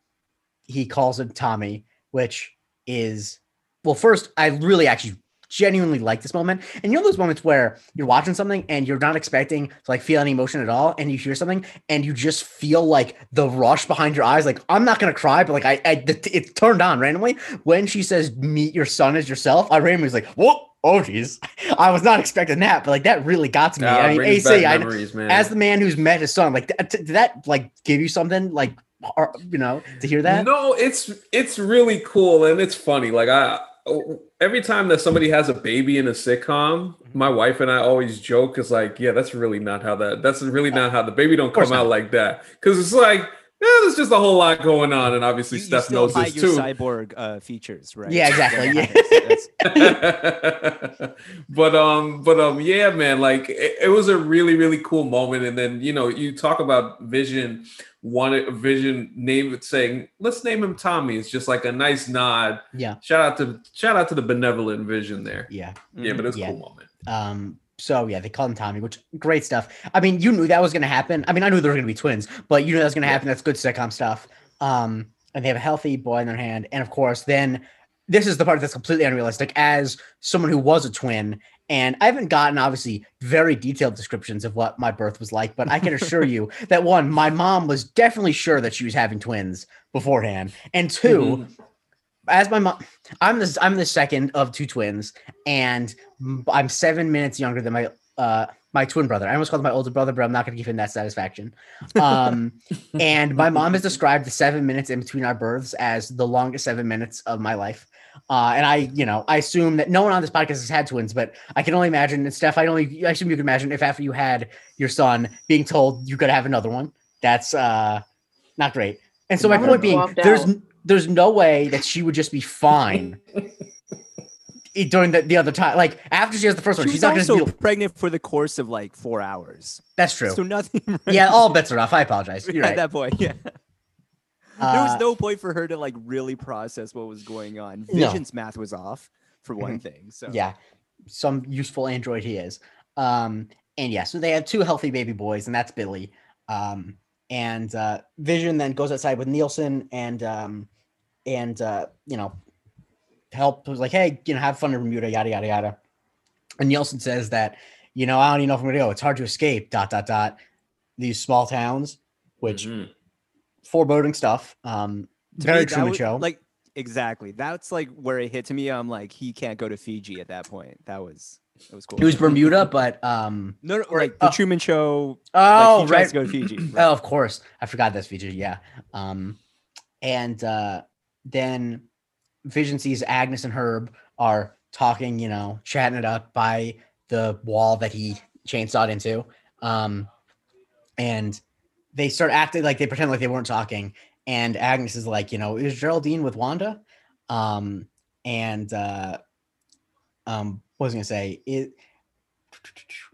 he calls him tommy which is well first i really actually genuinely like this moment and you know those moments where you're watching something and you're not expecting to like feel any emotion at all and you hear something and you just feel like the rush behind your eyes. Like I'm not gonna cry, but like I, I the, it's turned on randomly when she says "meet your son as yourself." I randomly was like, "Whoa, oh geez," I was not expecting that, but like that really got to me. Ah, I mean, AC, I, memories, man. as the man who's met his son, like th- th- did that like give you something like or, you know to hear that? No, it's it's really cool and it's funny. Like I Oh, every time that somebody has a baby in a sitcom, my wife and I always joke is like, yeah, that's really not how that that's really not how the baby don't come out like that. Cause it's like, there's just a whole lot going on. And obviously You, you Steph still knows hide this your too. cyborg uh, features, right? Yeah, exactly, Yeah, yeah. but um but um yeah man like it, it was a really really cool moment and then you know you talk about vision wanted vision name it saying let's name him tommy it's just like a nice nod Yeah, shout out to shout out to the benevolent vision there yeah. yeah but it was Yeah. a cool moment Um, so yeah, they call him Tommy, which great stuff. I mean, you knew that was gonna happen. I mean, I knew there were gonna be twins, but you knew that was gonna Yeah. happen. That's good sitcom stuff. Um, and they have a healthy boy in their hand, and of course, then this is the part that's completely unrealistic. As someone who was a twin, and I haven't gotten obviously very detailed descriptions of what my birth was like, but I can assure you that one, my mom was definitely sure that she was having twins beforehand, and 2 Mhm. As my mom i'm the i'm the second of two twins and I'm seven minutes younger than my uh my twin brother i almost called him my older brother but i'm not going to give him that satisfaction um and my mom has described the seven minutes in between our births as the longest seven minutes of my life uh, and I, you know, I assume that no one on this podcast has had twins, but I can only imagine, and Steph, I only, I assume you can imagine if after you had your son being told you could have another one, that's uh, not great. And so my point being, there's out. There's no way that she would just be fine during the, the other time. Like after she has the first one, she's not going to be. pregnant for the course of like four hours. That's true. So nothing. yeah, all bets are off. I apologize. You're at right. that point, yeah. there Uh, was no point for her to like really process what was going on. No. Vision's math was off for one thing. So yeah some useful android he is um and yeah so they have two healthy baby boys and that's billy um and uh vision then goes outside with nielson and um and uh you know help was like hey you know have fun in bermuda yada yada yada and nielson says that you know, I don't even know if I'm gonna go. It's hard to escape. Dot dot dot. These small towns, which Mhm. foreboding stuff. Um, To very me, that Truman would- Show. Like exactly. That's like where it hit to me. I'm like, he can't go to Fiji at that point. That was that was cool. it was Bermuda, but um, no, no, or- like the oh. Truman Show. oh like, he right. to go to Fiji. right. Oh, of course. I forgot that's Fiji. Yeah. Um, and uh, then Vision sees Agnes and Herb are talking, you know, chatting it up by the wall that he chainsawed into. Um, and they start acting like they pretend like they weren't talking. And Agnes is like, you know, is Geraldine with Wanda? Um, and uh, um, what was I gonna say? It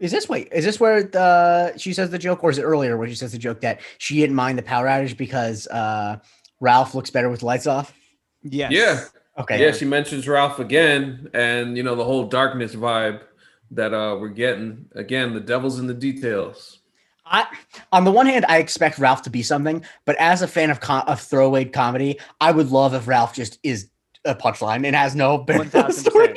is this wait, is this where the she says the joke, or is it earlier where she says the joke that she didn't mind the power outage because uh Ralph looks better with lights off? Yeah. Yeah. Okay. Yeah, she mentions Ralph again, and you know the whole darkness vibe that uh we're getting. Again, the devil's in the details. I, on the one hand, I expect Ralph to be something, but as a fan of com- of throwaway comedy, I would love if Ralph just is a punchline and has no bearing on the 1000%. story.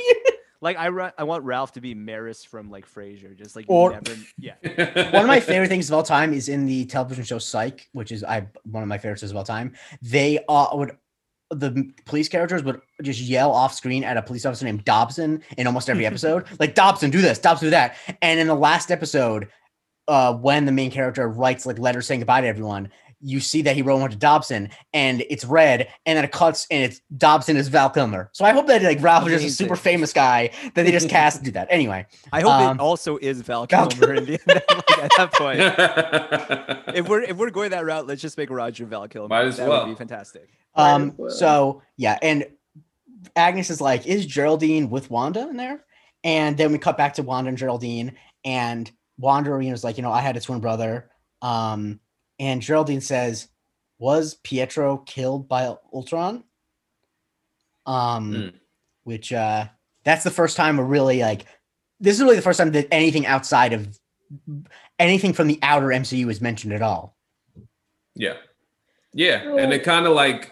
Like I, ra- I want Ralph to be Maris from like Frasier, just like Or- never, yeah. one of my favorite things of all time is in the television show Psych, which is I one of my favorites of all time. They uh, would the police characters would just yell off screen at a police officer named Dobson in almost every episode, like Dobson, do this, Dobson, do that. And in the last episode, uh, when the main character writes like letters saying goodbye to everyone, you see that he wrote one to Dobson, and it's red, and then it cuts, and it's Dobson is Val Kilmer. So I hope that like Ralph is just a super famous guy that they just cast to do that. Anyway, I hope Um, it also is Val Val Kilmer in the end. like, at that point. if we're if we're going that route, let's just make Roger Val Kilmer. Might as that well. would be fantastic. Um, well. so yeah, and Agnes is like, is Geraldine with Wanda in there? And then we cut back to Wanda and Geraldine, and Wanda you is like, you know, I had a twin brother. Um, and Geraldine says, Was Pietro killed by Ultron? Um, Mm. which uh that's the first time we're really like this is really the first time that anything outside of anything from the outer MCU is mentioned at all. Yeah, yeah, and it kind of like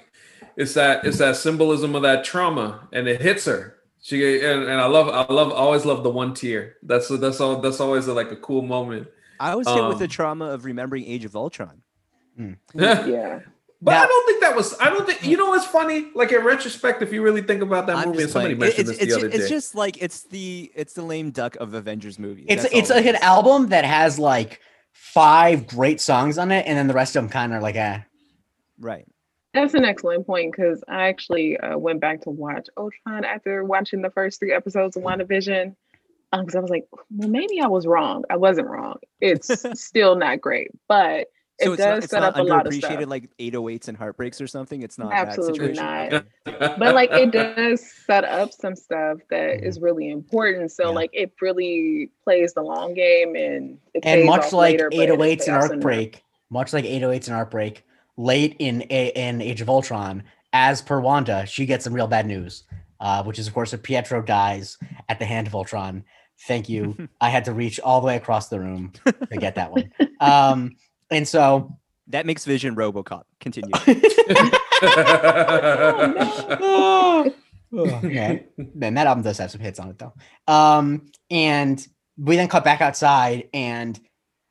it's that it's that symbolism of that trauma, and it hits her. She and, and I love I love always love the one tear. That's that's all that's always a, like a cool moment. I was hit with the Um, trauma of remembering Age of Ultron. Yeah. But yeah. I don't think that was. I don't think you know what's funny. Like in retrospect, if you really think about that I'm movie, and just somebody like- mentioned it's, this the other ju- it's day. just like it's the it's the lame duck of Avengers movies. It's That's it's all it like an album that has like five great songs on it, and then the rest of them kind of are like eh. right. That's an excellent point because I actually uh, went back to watch Ultron after watching the first three episodes of WandaVision. Because I was like, well, maybe I was wrong. I wasn't wrong. It's still not great, but So it not, does it's set not up a lot of stuff. like 808s and heartbreaks or something. It's not Absolutely that situation. not. but like it does set up some stuff that Mhm. is really important. So Yeah. like it really plays the long game and and much like later, but 808s and payoffs Arc Break, much like 808s and Arc Break, late in A- in Age of Ultron, as per Wanda, she gets some real bad news, uh, which is of course that Pietro dies at the hand of Ultron. Thank you. I had to reach all the way across the room to get that one. Um, and so That makes Vision RoboCop. Continue. yeah, man, that album does have some hits on it though. Um, and we then cut back outside, and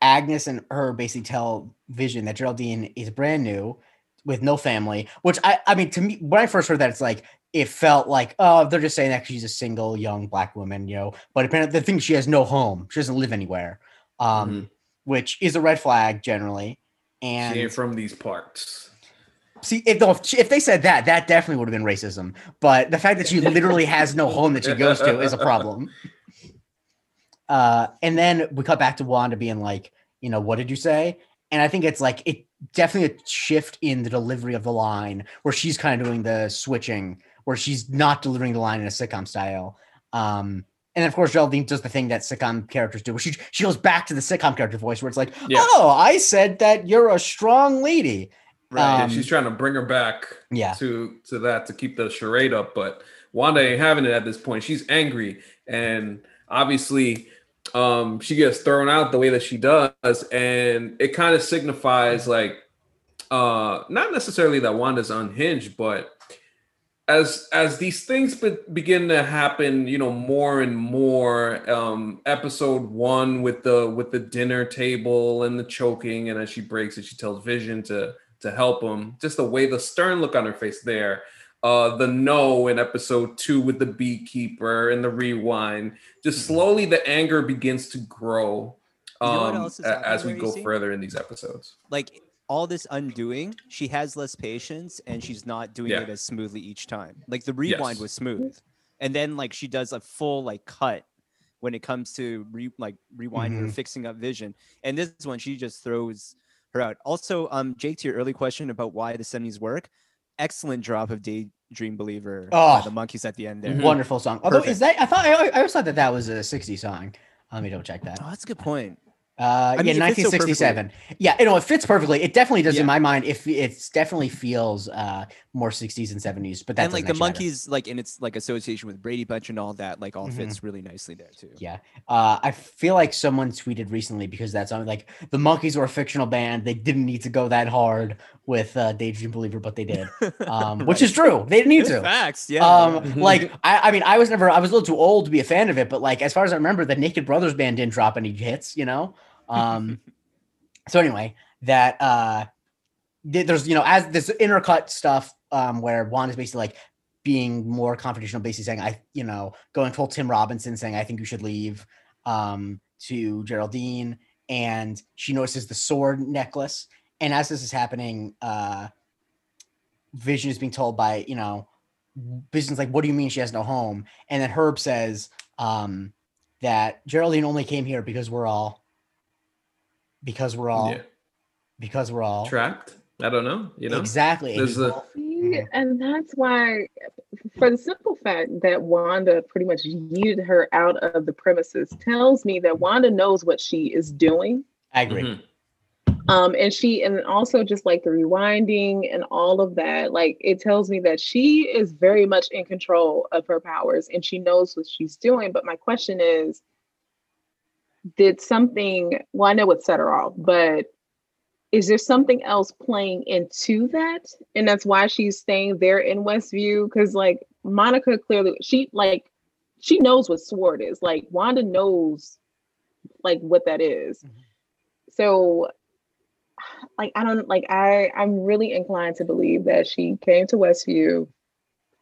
Agnes and her basically tell Vision that Geraldine is brand new with no family. Which I, I mean, to me, when I first heard that, it's like it felt like oh, they're just saying that she's a single young black woman, you know. But apparently, the thing she has no home, she doesn't live anywhere, um, which is a red flag generally. And she ain't from these parts. See, if, she- if they said that, that definitely would have been racism. But the fact that she literally has no home that she goes to is a problem. Uh, and then we cut back to Wanda being like, you know, what did you say? And I think it's like it definitely a shift in the delivery of the line where she's kind of doing the switching, where she's not delivering the line in a sitcom style. Um, and of course Geraldine does the thing that sitcom characters do, where she she goes back to the sitcom character voice, where it's like, Yeah. oh, I said that you're a strong lady. Right. Um, she's trying to bring her back Yeah. to to that to keep the charade up, but Wanda ain't having it at this point. She's angry, and obviously, um, she gets thrown out the way that she does, and it kind of signifies like, uh, not necessarily that Wanda's unhinged, but as as these things be- begin to happen, you know, more and more. Um, episode one with the with the dinner table and the choking, and as she breaks it, she tells Vision to to help him. Just the way the stern look on her face there. Uh, the no in episode two with the beekeeper and the rewind. Just Mm-hmm. slowly, the anger begins to grow You know um, else is a- as we go further in these episodes. like all this undoing, she has less patience and she's not doing Yeah. it as smoothly each time. Like the rewind Yes. was smooth, and then like she does a full like cut when it comes to re- like rewinding or Mhm. fixing up vision. And this one, she just throws her out. Also, um, Jake, to your early question about why the seventies work, excellent drop of Daydream Believer by Oh. the Monkees at the end there. Mhm. Wonderful song. Although Perfect. is that I thought I, I always thought that that was a 60s song. Let me double check that. Oh, that's a good point. Uh, I mean, yeah, it fits so 1967. yeah, you know, it fits perfectly. It definitely does Yeah. in my mind. If it definitely feels uh more 60s and 70s, but that and like the actually matter. Monkees, like in its like association with Brady Bunch and all that, like all Mhm. fits really nicely there too. Yeah. Uh, I feel like someone tweeted recently because that's something like the Monkees were a fictional band. They didn't need to go that hard with uh, Daydream Believer, but they did, um, which is true. They didn't need Good to. Facts, yeah. um. Like I, I mean, I was never, I was a little too old to be a fan of it, but like as far as I remember, the Naked Brothers band didn't drop any hits, you know. Um, so anyway, that uh, there's you know as this intercut stuff um where Juan is basically like being more confrontational, basically saying I, you know, going full Tim Robinson, saying I think you should leave, um, to Geraldine, and she notices the sword necklace, and as this is happening, uh, Vision is being told by you know Vision's like, what do you mean she has no home? And then Herb says um, that Geraldine only came here because we're all, because we're all, yeah, because we're all trapped. I don't know. You know, exactly. and There's he's a- and that's why, for the simple fact that Wanda pretty much yeeted her out of the premises, tells me that Wanda knows what she is doing. I agree. Mhm. Um, and she, and also just like the rewinding and all of that, like it tells me that she is very much in control of her powers and she knows what she's doing. But my question is, did something, well, I know what set her off, but is there something else playing into that? And that's why she's staying there in Westview? Because like Monica clearly, she like, she knows what sword is. Like Wanda knows like what that is. Mhm. So like I don't like I I'm really inclined to believe that she came to Westview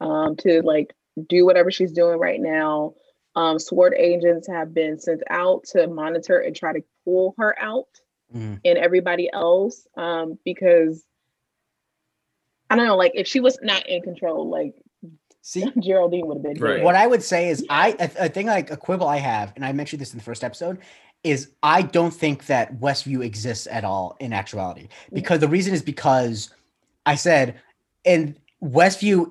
um to like do whatever she's doing right now. Um SWORD agents have been sent out to monitor and try to pull her out Mhm. and everybody else um because I don't know like if she was not in control like See, Geraldine would have been Right. what I would say is I a, a thing like a quibble I have, and I mentioned this in the first episode, is I don't think that Westview exists at all in actuality. Because the reason is because I said, and Westview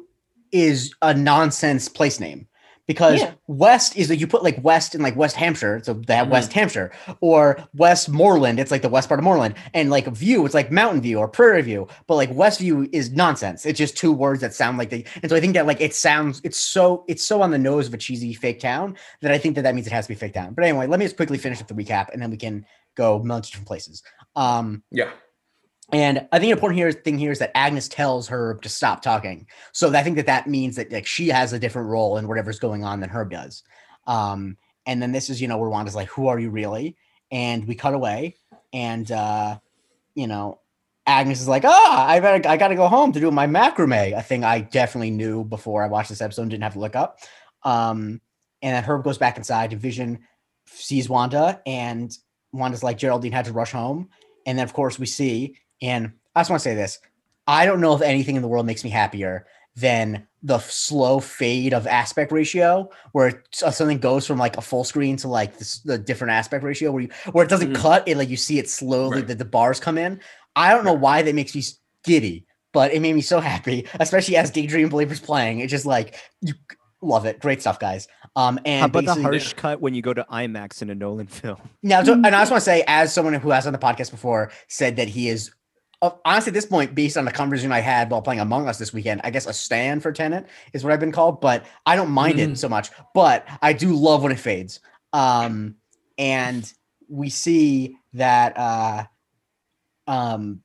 is a nonsense place name. Because Yeah. West is that you put like West in like West Hampshire, so that Mhm. West Hampshire, or Westmoreland, it's like the west part of Moreland, and like View, it's like Mountain View or Prairie View, but like West View is nonsense. It's just two words that sound like they, and so I think that like it sounds, it's so it's so on the nose of a cheesy fake town that I think that that means it has to be fake town. But anyway, let me just quickly finish up the recap, and then we can go multi different places. Um, Yeah. And I think an important here thing here is that Agnes tells Herb to stop talking. So I think that that means that like she has a different role in whatever's going on than Herb does. Um, and then this is you know where Wanda's like, "Who are you really?" And we cut away, and uh, you know, Agnes is like, "Ah, I better, I got to go home to do my macrame." A thing I definitely knew before I watched this episode and didn't have to look up. Um, and then Herb goes back inside. Vision sees Wanda, and Wanda's like, Geraldine had to rush home. And then of course we see and I just want to say this. I don't know if anything in the world makes me happier than the slow fade of aspect ratio where uh, something goes from like a full screen to like this, the different aspect ratio where you where it doesn't Mhm. cut it like you see it slowly Right. that the bars come in. I don't know why that makes me giddy, but it made me so happy, especially as Daydream Believers playing. It's just like you love it. Great stuff, guys. Um and How about the harsh cut when you go to IMAX in a Nolan film? now, and I just want to say, as someone who has on the podcast before said that he is, honestly, at this point, based on the conversation I had while playing Among Us this weekend, I guess a stand for Tenet is what I've been called. But I don't mind it Mhm. so much. But I do love when it fades. Um, and we see that, uh, um,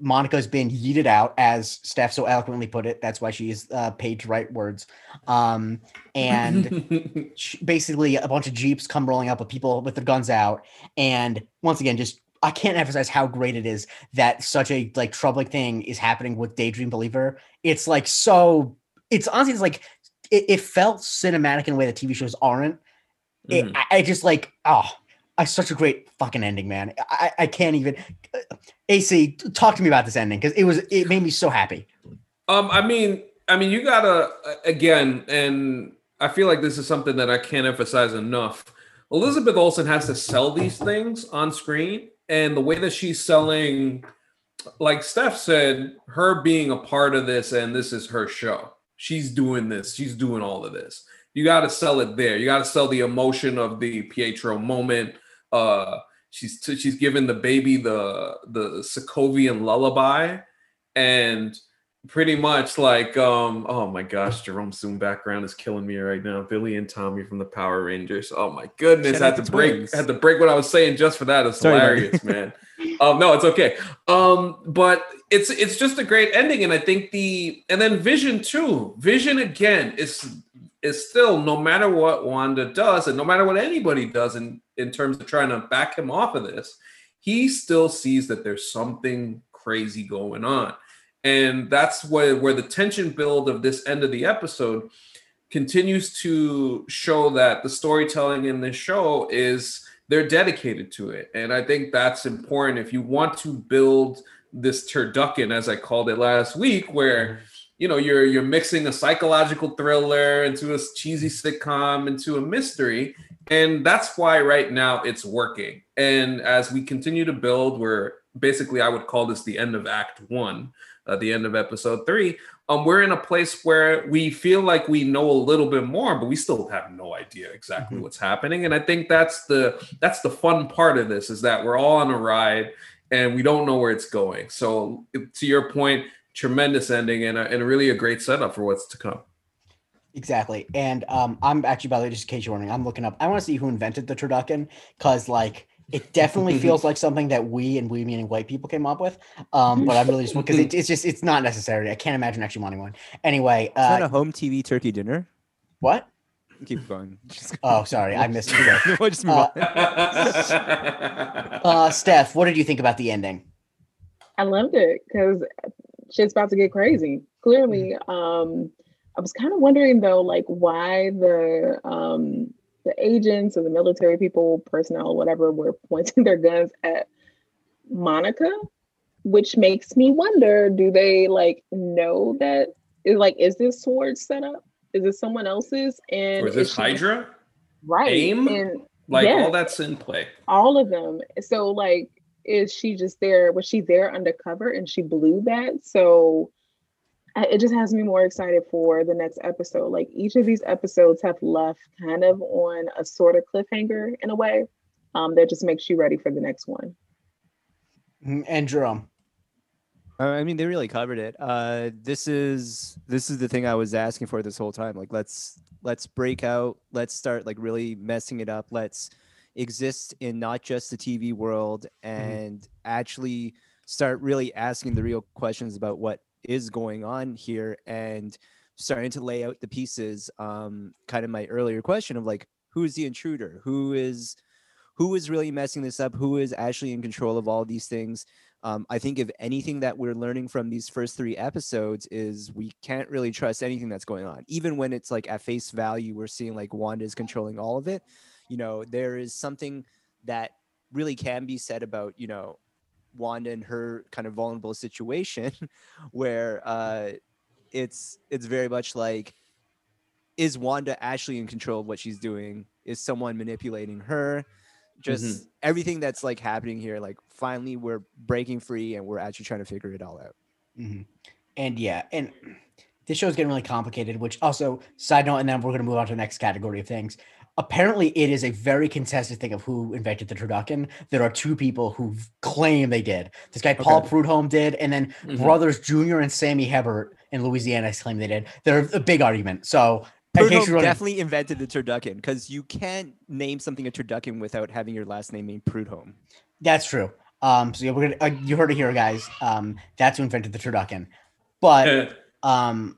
Monica's been yeeted out, as Steph so eloquently put it. That's why she's uh, paid to write words. Um, and sh- basically, a bunch of jeeps come rolling up with people with their guns out. And once again, just I can't emphasize how great it is that such a like troubling thing is happening with Daydream Believer. It's like so. It's honestly, it's like it, it felt cinematic in a way that TV shows aren't. It, Mhm. I, I just like oh, I such a great fucking ending, man. I, I can't even. AC, talk to me about this ending because it was it made me so happy. Um, I mean, I mean, you gotta again, and I feel like this is something that I can't emphasize enough. Elizabeth Olsen has to sell these things on screen, and the way that she's selling, like Steph said, her being a part of this, and this is her show. She's doing this. She's doing all of this. You got to sell it there. You got to sell the emotion of the Pietro moment. Uh, she's she's giving the baby the the Sokovian lullaby, and pretty much like um oh my gosh jerome zoom background is killing me right now. Billy and tommy from the power rangers. Oh my goodness I had to break twins. had to break what i was saying just for that. It's Sorry, hilarious man. Um no it's okay. Um but it's it's just a great ending and i think the and then vision too vision again is is still no matter what wanda does and no matter what anybody does in in terms of trying to back him off of this he still sees that there's something crazy going on and that's where where the tension build of this end of the episode continues to show that the storytelling in this show is they're dedicated to it. And i think that's important. If you want to build this turducken as i called it last week where you know you're you're mixing a psychological thriller into a cheesy sitcom into a mystery and that's why right now it's working. And as we continue to build we're basically i would call this the end of act one uh, the end of episode three um, we're in a place where we feel like we know a little bit more but we still have no idea exactly Mhm. what's happening and i think that's the that's the fun part of this is that we're all on a ride and we don't know where it's going so to your point tremendous ending and, a, and really a great setup for what's to come Exactly. And um, I'm actually, by the way, just in case you're wondering, I'm looking up. I want to see who invented the turducken because, like, it definitely feels like something that we and we meaning white people came up with. Um, but I'm really just because it, it's just it's not necessary. I can't imagine actually wanting one. Anyway, Is that uh, a home TV turkey dinner? what? Keep going. Just, Oh, sorry, I missed it. we'll just move Uh, on. Uh, Steph, what did you think about the ending? I loved it because shit's about to get crazy. Clearly, um, I was kind of wondering though, like why the um the agents or the military people, personnel, whatever, were pointing their guns at Monica, which makes me wonder: Do they like know that is like is this sword set up? Is it someone else's? And or is this she- hydra right? AIM? And like all that's in play all of them. So like, is she just there? Was she there undercover and she blew that? So it just has me more excited for the next episode. Like each of these episodes have left kind of on a sort of cliffhanger in a way. Um, that just makes you ready for the next one. Mm, And Jerome. Uh, I mean, they really covered it. Uh, this is this is the thing I was asking for this whole time. Like, let's let's break out. Let's start like really messing it up. Let's exist in not just the TV world and actually start really asking the real questions about what is going on here and starting to lay out the pieces. Um, kind of my earlier question of like, who is the intruder? Who is who is really messing this up? Who is actually in control of all these things? Um, I think if anything that we're learning from these first three episodes is we can't really trust anything that's going on, even when it's like at face value, we're seeing like Wanda is controlling all of it. You know, there is something that really can be said about, you know, Wanda and her kind of vulnerable situation where uh, it's it's very much like is Wanda actually in control of what she's doing? Is someone manipulating her? Just everything that's like happening here, like finally we're breaking free and we're actually trying to figure it all out. Mhm. And yeah, and this show is getting really complicated, which also, side note, and then we're going to move on to the next category of things. Apparently, it is a very contested thing of who invented the turducken. There are two people who claim they did. This guy, Paul Okay. Prudhomme, did, and then Mhm. brothers Junior and Sammy Hebert in Louisiana claim they did. They're a big argument. So, Prudhomme you're definitely invented the turducken because you can't name something a turducken without having your last name named Prudhomme. That's true. Um, so yeah, we're gonna, uh, you heard it here, guys. Um, that's who invented the turducken. But um,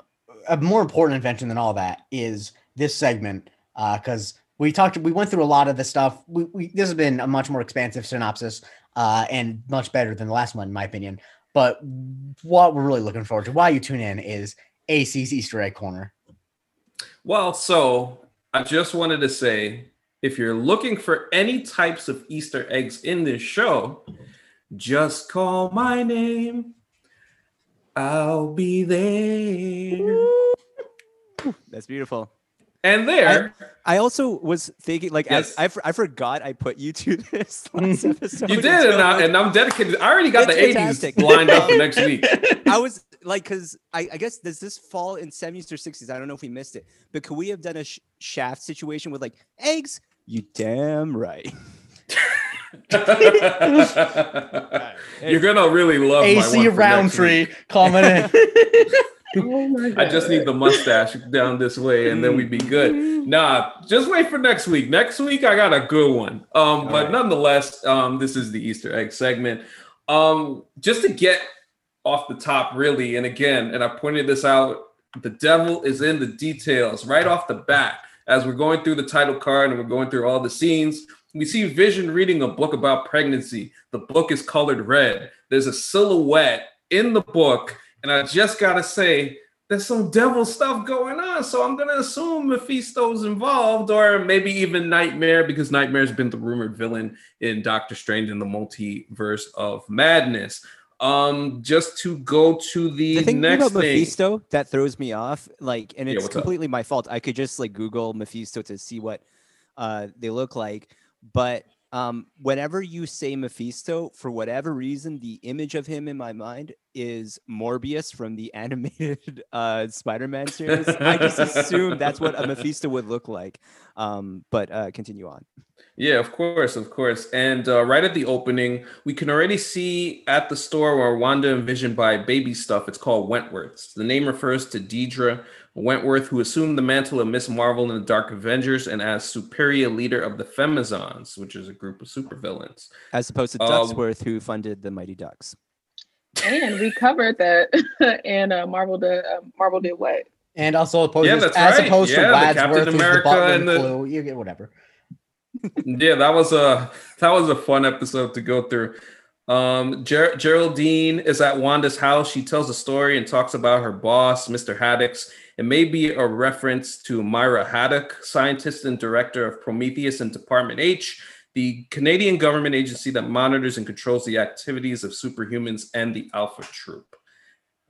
a more important invention than all that is this segment because we talked, we went through a lot of the stuff. We, we this has been a much more expansive synopsis uh, and much better than the last one, in my opinion. But what we're really looking forward to, why you tune in, is AC's Easter egg corner. Well, so I just wanted to say if you're looking for any types of Easter eggs in this show, just call my name. I'll be there. That's beautiful. And there, I also was thinking, like, Yes. as I, for- I forgot I put you to this last episode. you did, and, I, and I'm dedicated. I already got It's the fantastic. 80s lined up for next week. I was like, because I, I guess does this fall in 70s or 60s? I don't know if we missed it, but could we have done a sh- shaft situation with like eggs? You damn right. You're gonna really love my one AC for round next week. tree coming in. Oh I just need the mustache down this way, and then we'd be good. Nah, just wait for next week. Next week I got a good one. Um, but right. nonetheless, um, this is the Easter egg segment. Um, just to get off the top, really, and again, and I pointed this out, the devil is in the details right off the bat. As we're going through the title card and we're going through all the scenes, we see Vision reading a book about pregnancy. The book is colored red. There's a silhouette in the book, and I just gotta say, there's some devil stuff going on. So I'm gonna assume Mephisto's involved, or maybe even Nightmare, because Nightmare's been the rumored villain in Doctor Strange in the multiverse of madness. Um, just to go to the, The thing next about thing. Mephisto that throws me off, like, and Yeah, it's up? completely my fault. I could just like Google Mephisto to see what uh, they look like, but um, whenever you say Mephisto, for whatever reason, the image of him in my mind is Morbius from the animated uh, Spider-Man series. I just assume that's what a Mephisto would look like. Um, but uh, continue on. Yeah, of course, of course. And uh, right at the opening, we can already see at the store where Wanda and Vision buy baby stuff. It's called Wentworth's. The name refers to Deidre Wentworth, who assumed the mantle of Miss Marvel in the Dark Avengers and as Superia leader of the Femizons, which is a group of supervillains. As opposed to Um, Ducksworth, who funded the Mighty Ducks. And we covered that, and uh, Marvel did. Uh, Marvel did what? and also opposed, Yeah, that's as right. opposed Yeah, the to Captain Wadsworth, who's the America butler and and the- Clue. You get whatever. yeah, that was a that was a fun episode to go through. Um, Ger- Geraldine is at Wanda's house. She tells a story and talks about her boss, Mr. Haddocks. It may be a reference to Myra Haddock, scientist and director of Prometheus and Department H, the Canadian government agency that monitors and controls the activities of superhumans and the Alpha Troop.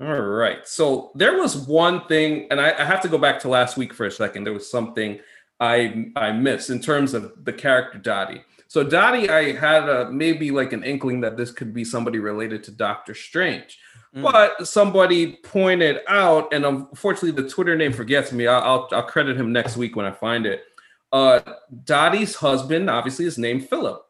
All right. So there was one thing, and I, I have to go back to last week for a second. There was something I I missed in terms of the character Dottie. So Dottie, I had a, maybe like an inkling that this could be somebody related to Doctor Strange, Mm. but somebody pointed out, and unfortunately the Twitter name forgets me. I'll, I'll I'll credit him next week when I find it. Uh, Dottie's husband obviously is named Philip.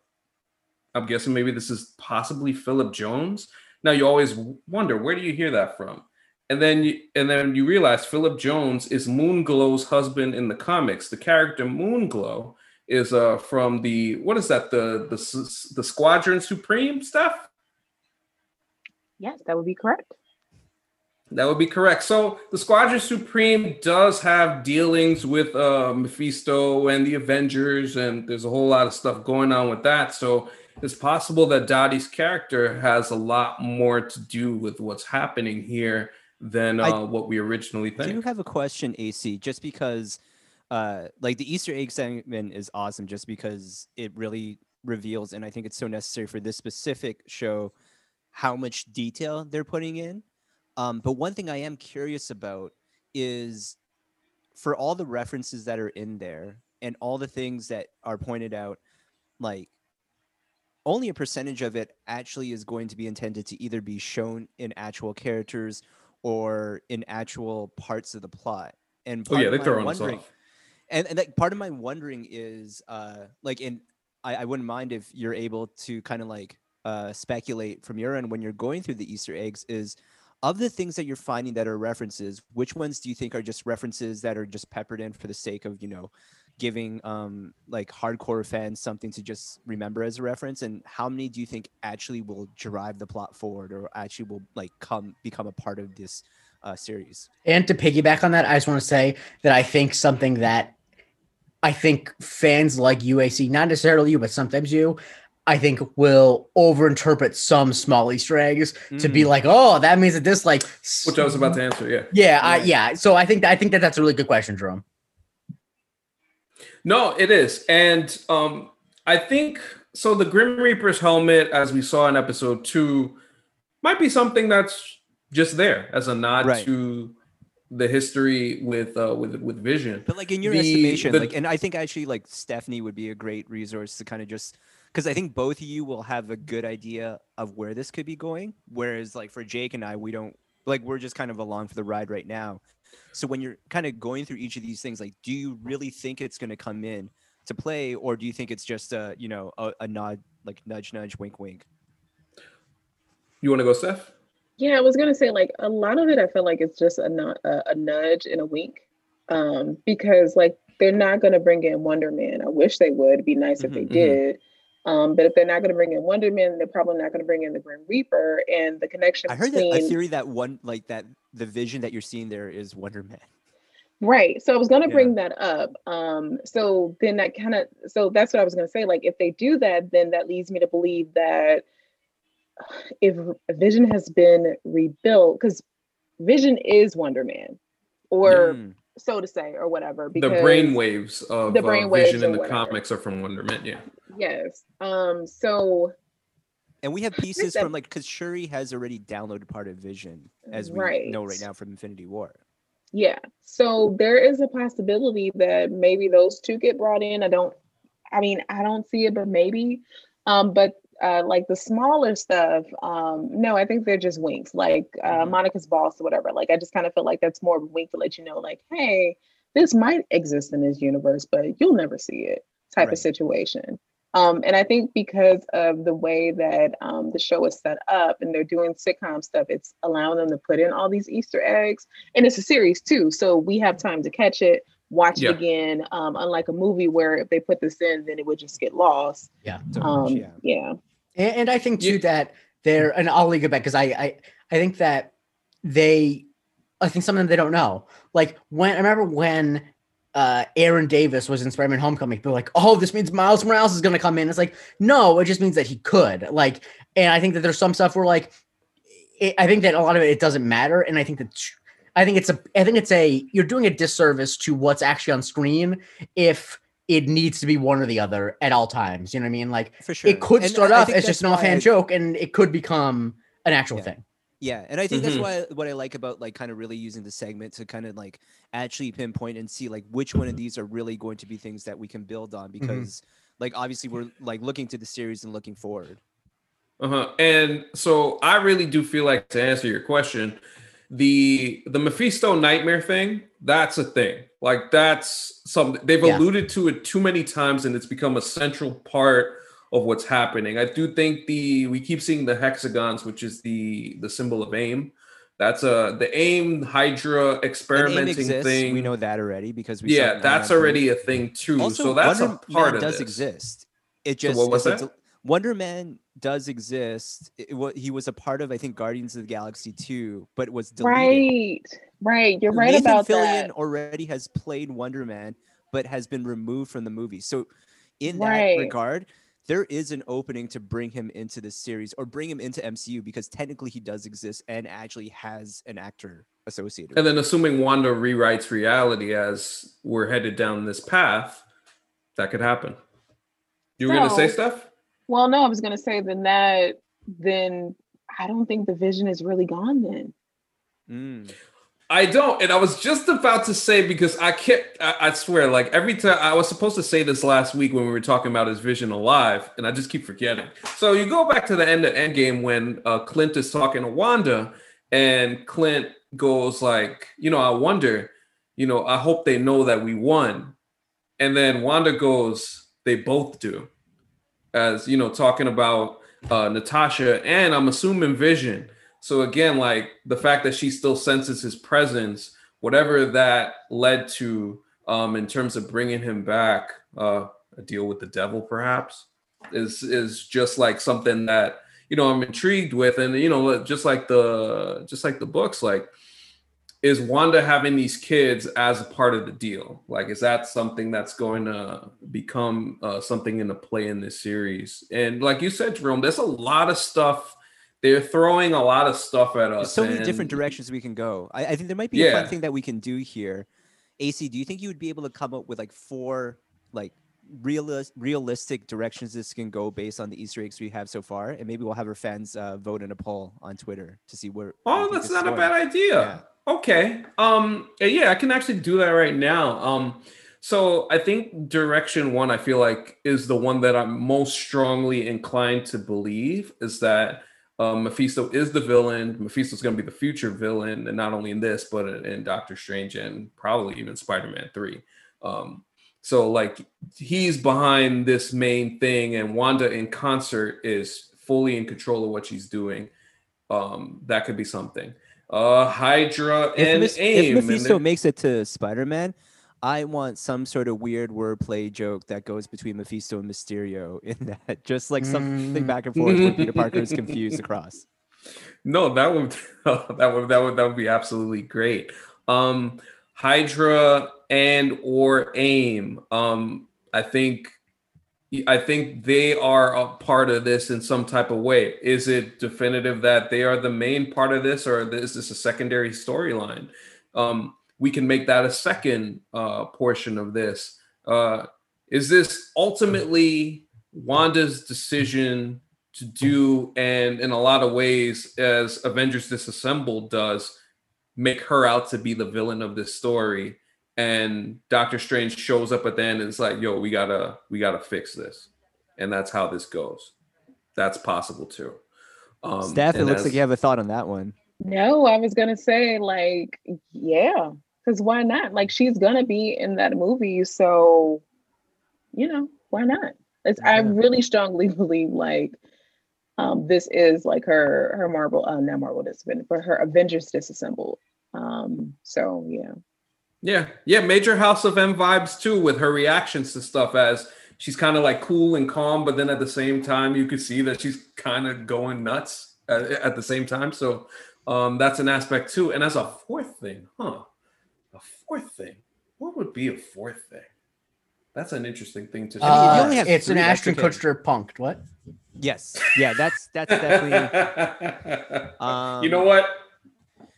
I'm guessing maybe this is possibly Philip Jones. Now you always wonder where do you hear that from? And then you and then you realize Philip Jones is Moonglow's husband in the comics. The character Moonglow is uh from the what is that the the the Squadron Supreme stuff? Yes, that would be correct. That would be correct. So the Squadron Supreme does have dealings with uh, Mephisto and the Avengers, and there's a whole lot of stuff going on with that. So it's possible that Dottie's character has a lot more to do with what's happening here than I uh, what we originally I do think. have a question, AC, just because uh like the Easter egg segment is awesome just because it really reveals and I think it's so necessary for this specific show how much detail they're putting in. Um, but one thing I am curious about is for all the references that are in there and all the things that are pointed out, like only a percentage of it actually is going to be intended to either be shown in actual characters or in actual parts of the plot. And Oh yeah, they throw us off. And, and like part of my wondering is uh like in I, I wouldn't mind if you're able to kind of like uh speculate from your end when you're going through the Easter eggs is of the things that you're finding that are references, which ones do you think are just references that are just peppered in for the sake of, you know, giving um like hardcore fans something to just remember as a reference? And how many do you think actually will drive the plot forward or actually will like come become a part of this uh, series? And to piggyback on that, I just want to say that I think something that I think fans like UAC, not necessarily you, but sometimes you, I think will overinterpret some small Easter eggs to be Mm. like, oh, that means that this like, Which I was about to answer. Yeah. yeah, I, Yeah. yeah. So I think I think that that's a really good question, Jerome. No, it is. And um I think so the Grim Reaper's helmet, as we saw in episode two, might be something that's just there as a nod Right. to the history with uh with with Vision. but like in your The- estimation the- like and i think actually like stephanie would be a great resource to kind of just because i think both of you will have a good idea of where this could be going whereas like for jake and i we don't like we're just kind of along for the ride right now so when you're kind of going through each of these things like do you really think it's going to come in to play or do you think it's just a you know a, a nod like nudge nudge wink wink You want to go, Steph? Yeah, I was gonna say like a lot of it. I feel like it's just a nu- a, a nudge and a wink, um, because like they're not gonna bring in Wonder Man. I wish they would. It'd be nice if they Mhm, mhm. did. Um, but if they're not gonna bring in Wonder Man, they're probably not gonna bring in the Grim Reaper and the connection i heard that a theory that one like that the vision that you're seeing there is wonder man Right. So I was going to Yeah. bring that up. Um, so then that kind of, so that's what I was going to say. Like, if they do that, then that leads me to believe that if Vision has been rebuilt, because Vision is Wonder Man, or Mm. so to say, or whatever. The Because, brain waves of the uh, brainwaves Vision in the whatever. comics are from Wonder Man. Yeah. Yes. Um. So And we have pieces from like because Shuri has already downloaded part of Vision, as we know right Right. now from Infinity War. Yeah. So there is a possibility that maybe those two get brought in. I don't I mean, I don't see it, but maybe. Um, but uh like the smaller stuff, um, no, I think they're just winks, like uh Mhm. Monica's boss or whatever. Like I just kind of feel like that's more of a wink to let you know, like, hey, this might exist in this universe, but you'll never see it type Right. of situation. Um, and I think because of the way that um, the show is set up and they're doing sitcom stuff, it's allowing them to put in all these Easter eggs. And it's a series too. So we have time to catch it, watch Yeah. it again. Um, unlike a movie where if they put this in, then it would just get lost. So much, Um, yeah. yeah. And, and I think too Yeah. that they're and I'll leave it back because I, I I think that they I think something they don't know. Like when I remember when uh Aaron Davis was in Spider-Man Homecoming, people were like, oh, this means Miles Morales is gonna come in. It's like, no, it just means that he could. Like, and I think that there's some stuff where like it, I think that a lot of it it doesn't matter. And I think that I think it's a I think it's a you're doing a disservice to what's actually on screen if it needs to be one or the other at all times. You know what I mean? Like for sure. it could And start I- I off as just an offhand I- joke and it could become an actual Yeah. thing. Yeah, and I think Mhm. that's why what I like about like kind of really using the segment to kind of like actually pinpoint and see like which one of these are really going to be things that we can build on because like obviously we're like looking to the series and looking forward. Uh-huh. And so I really do feel like to answer your question, the the Mephisto nightmare thing, that's a thing. Like that's something they've Yeah. alluded to it too many times and it's become a central part of what's happening. I do think the we keep seeing the hexagons, which is the the symbol of AIM. That's a the AIM Hydra And AIM experimenting exists, thing. we know that already because we yeah, that's already 3. a thing too. Also, so that's Wonder a part Man of does this. exist. It So just what was that? Del- Wonder Man does exist. It, wa- he was a part of I think Guardians of the Galaxy 2, but was deleted. Right. Right. You're right Nathan about Fillion that. already has played Wonder Man, but has been removed from the movie. So, in that Right. regard, there is an opening to bring him into this series or bring him into MCU because technically he does exist and actually has an actor associated. And then assuming Wanda rewrites reality as we're headed down this path, that could happen. You were gonna say stuff? Well, no, I was gonna say then that then I don't think the vision is really gone then. Mm. I don't, and I was just about to say because I kept I, I swear, like every time I was supposed to say this last week when we were talking about his vision alive, and I just keep forgetting. So you go back to the end of Endgame when uh, Clint is talking to Wanda, and Clint goes like, you know, I wonder, you know, I hope they know that we won, and then Wanda goes, they both do, as you know, talking about uh, Natasha and I'm assuming Vision. So again, like the fact that she still senses his presence, whatever that led to, um, in terms of bringing him back, uh, a deal with the devil, perhaps, is is just like something that you know I'm intrigued with, and you know, just like the just like the books, like is Wanda having these kids as a part of the deal? Like, is that something that's going to become uh, something in the play in this series? And like you said, Jerome, there's a lot of stuff. They're throwing a lot of stuff at us. There's so many and- different directions we can go. I, I think there might be a fun thing that we can do here. AC, do you think you would be able to come up with like four like realis- realistic directions this can go based on the Easter eggs we have so far? And maybe we'll have our fans uh, vote in a poll on Twitter to see where. Oh, that's not a bad idea. Okay. Um uh, yeah, I can actually do that right now. Um so I think direction 1 I feel like is the one that I'm most strongly inclined to believe is that um, Mephisto is the villain. Mephisto's going to be the future villain, and not only in this, but in, in Doctor Strange and probably even Spider-Man Three. Um, so like he's behind this main thing, and Wanda in concert is fully in control of what she's doing. Um, that could be something. Uh, Hydra If, and Mis- AIM. if Mephisto makes it to Spider Man, I want some sort of weird wordplay joke that goes between Mephisto and Mysterio in that, just like something Mm. back and forth where Peter Parker is confused across. No, that would that would that would that would be absolutely great. Um Hydra and or AIM. Um I think I think they are a part of this in some type of way. Is it definitive that they are the main part of this, or is this a secondary storyline? Um, we can make that a second uh, portion of this. Uh, is this ultimately Wanda's decision to do, and in a lot of ways, as Avengers Disassembled does, make her out to be the villain of this story? And Doctor Strange shows up at the end and it's like, yo, we gotta we gotta fix this. And that's how this goes. That's possible too. Um Steph, it and looks like you have a thought on that one. No, I was gonna say like, yeah, because why not? Like she's gonna be in that movie, so you know, why not? It's I really strongly believe like um this is like her her Marvel uh not Marvel discipline, but her Avengers disassembled. Um, so yeah. Yeah, yeah, major House of M vibes too with her reactions to stuff as she's kind of like cool and calm, but then at the same time you could see that she's kind of going nuts at, at the same time. So um that's an aspect too. And as a fourth thing, huh? A fourth thing. What would be a fourth thing? That's an interesting thing to. I mean, Uh, only it's an three, that's Ashton. Kutcher punked. What? Yes, yeah, that's that's definitely. Um, you know what?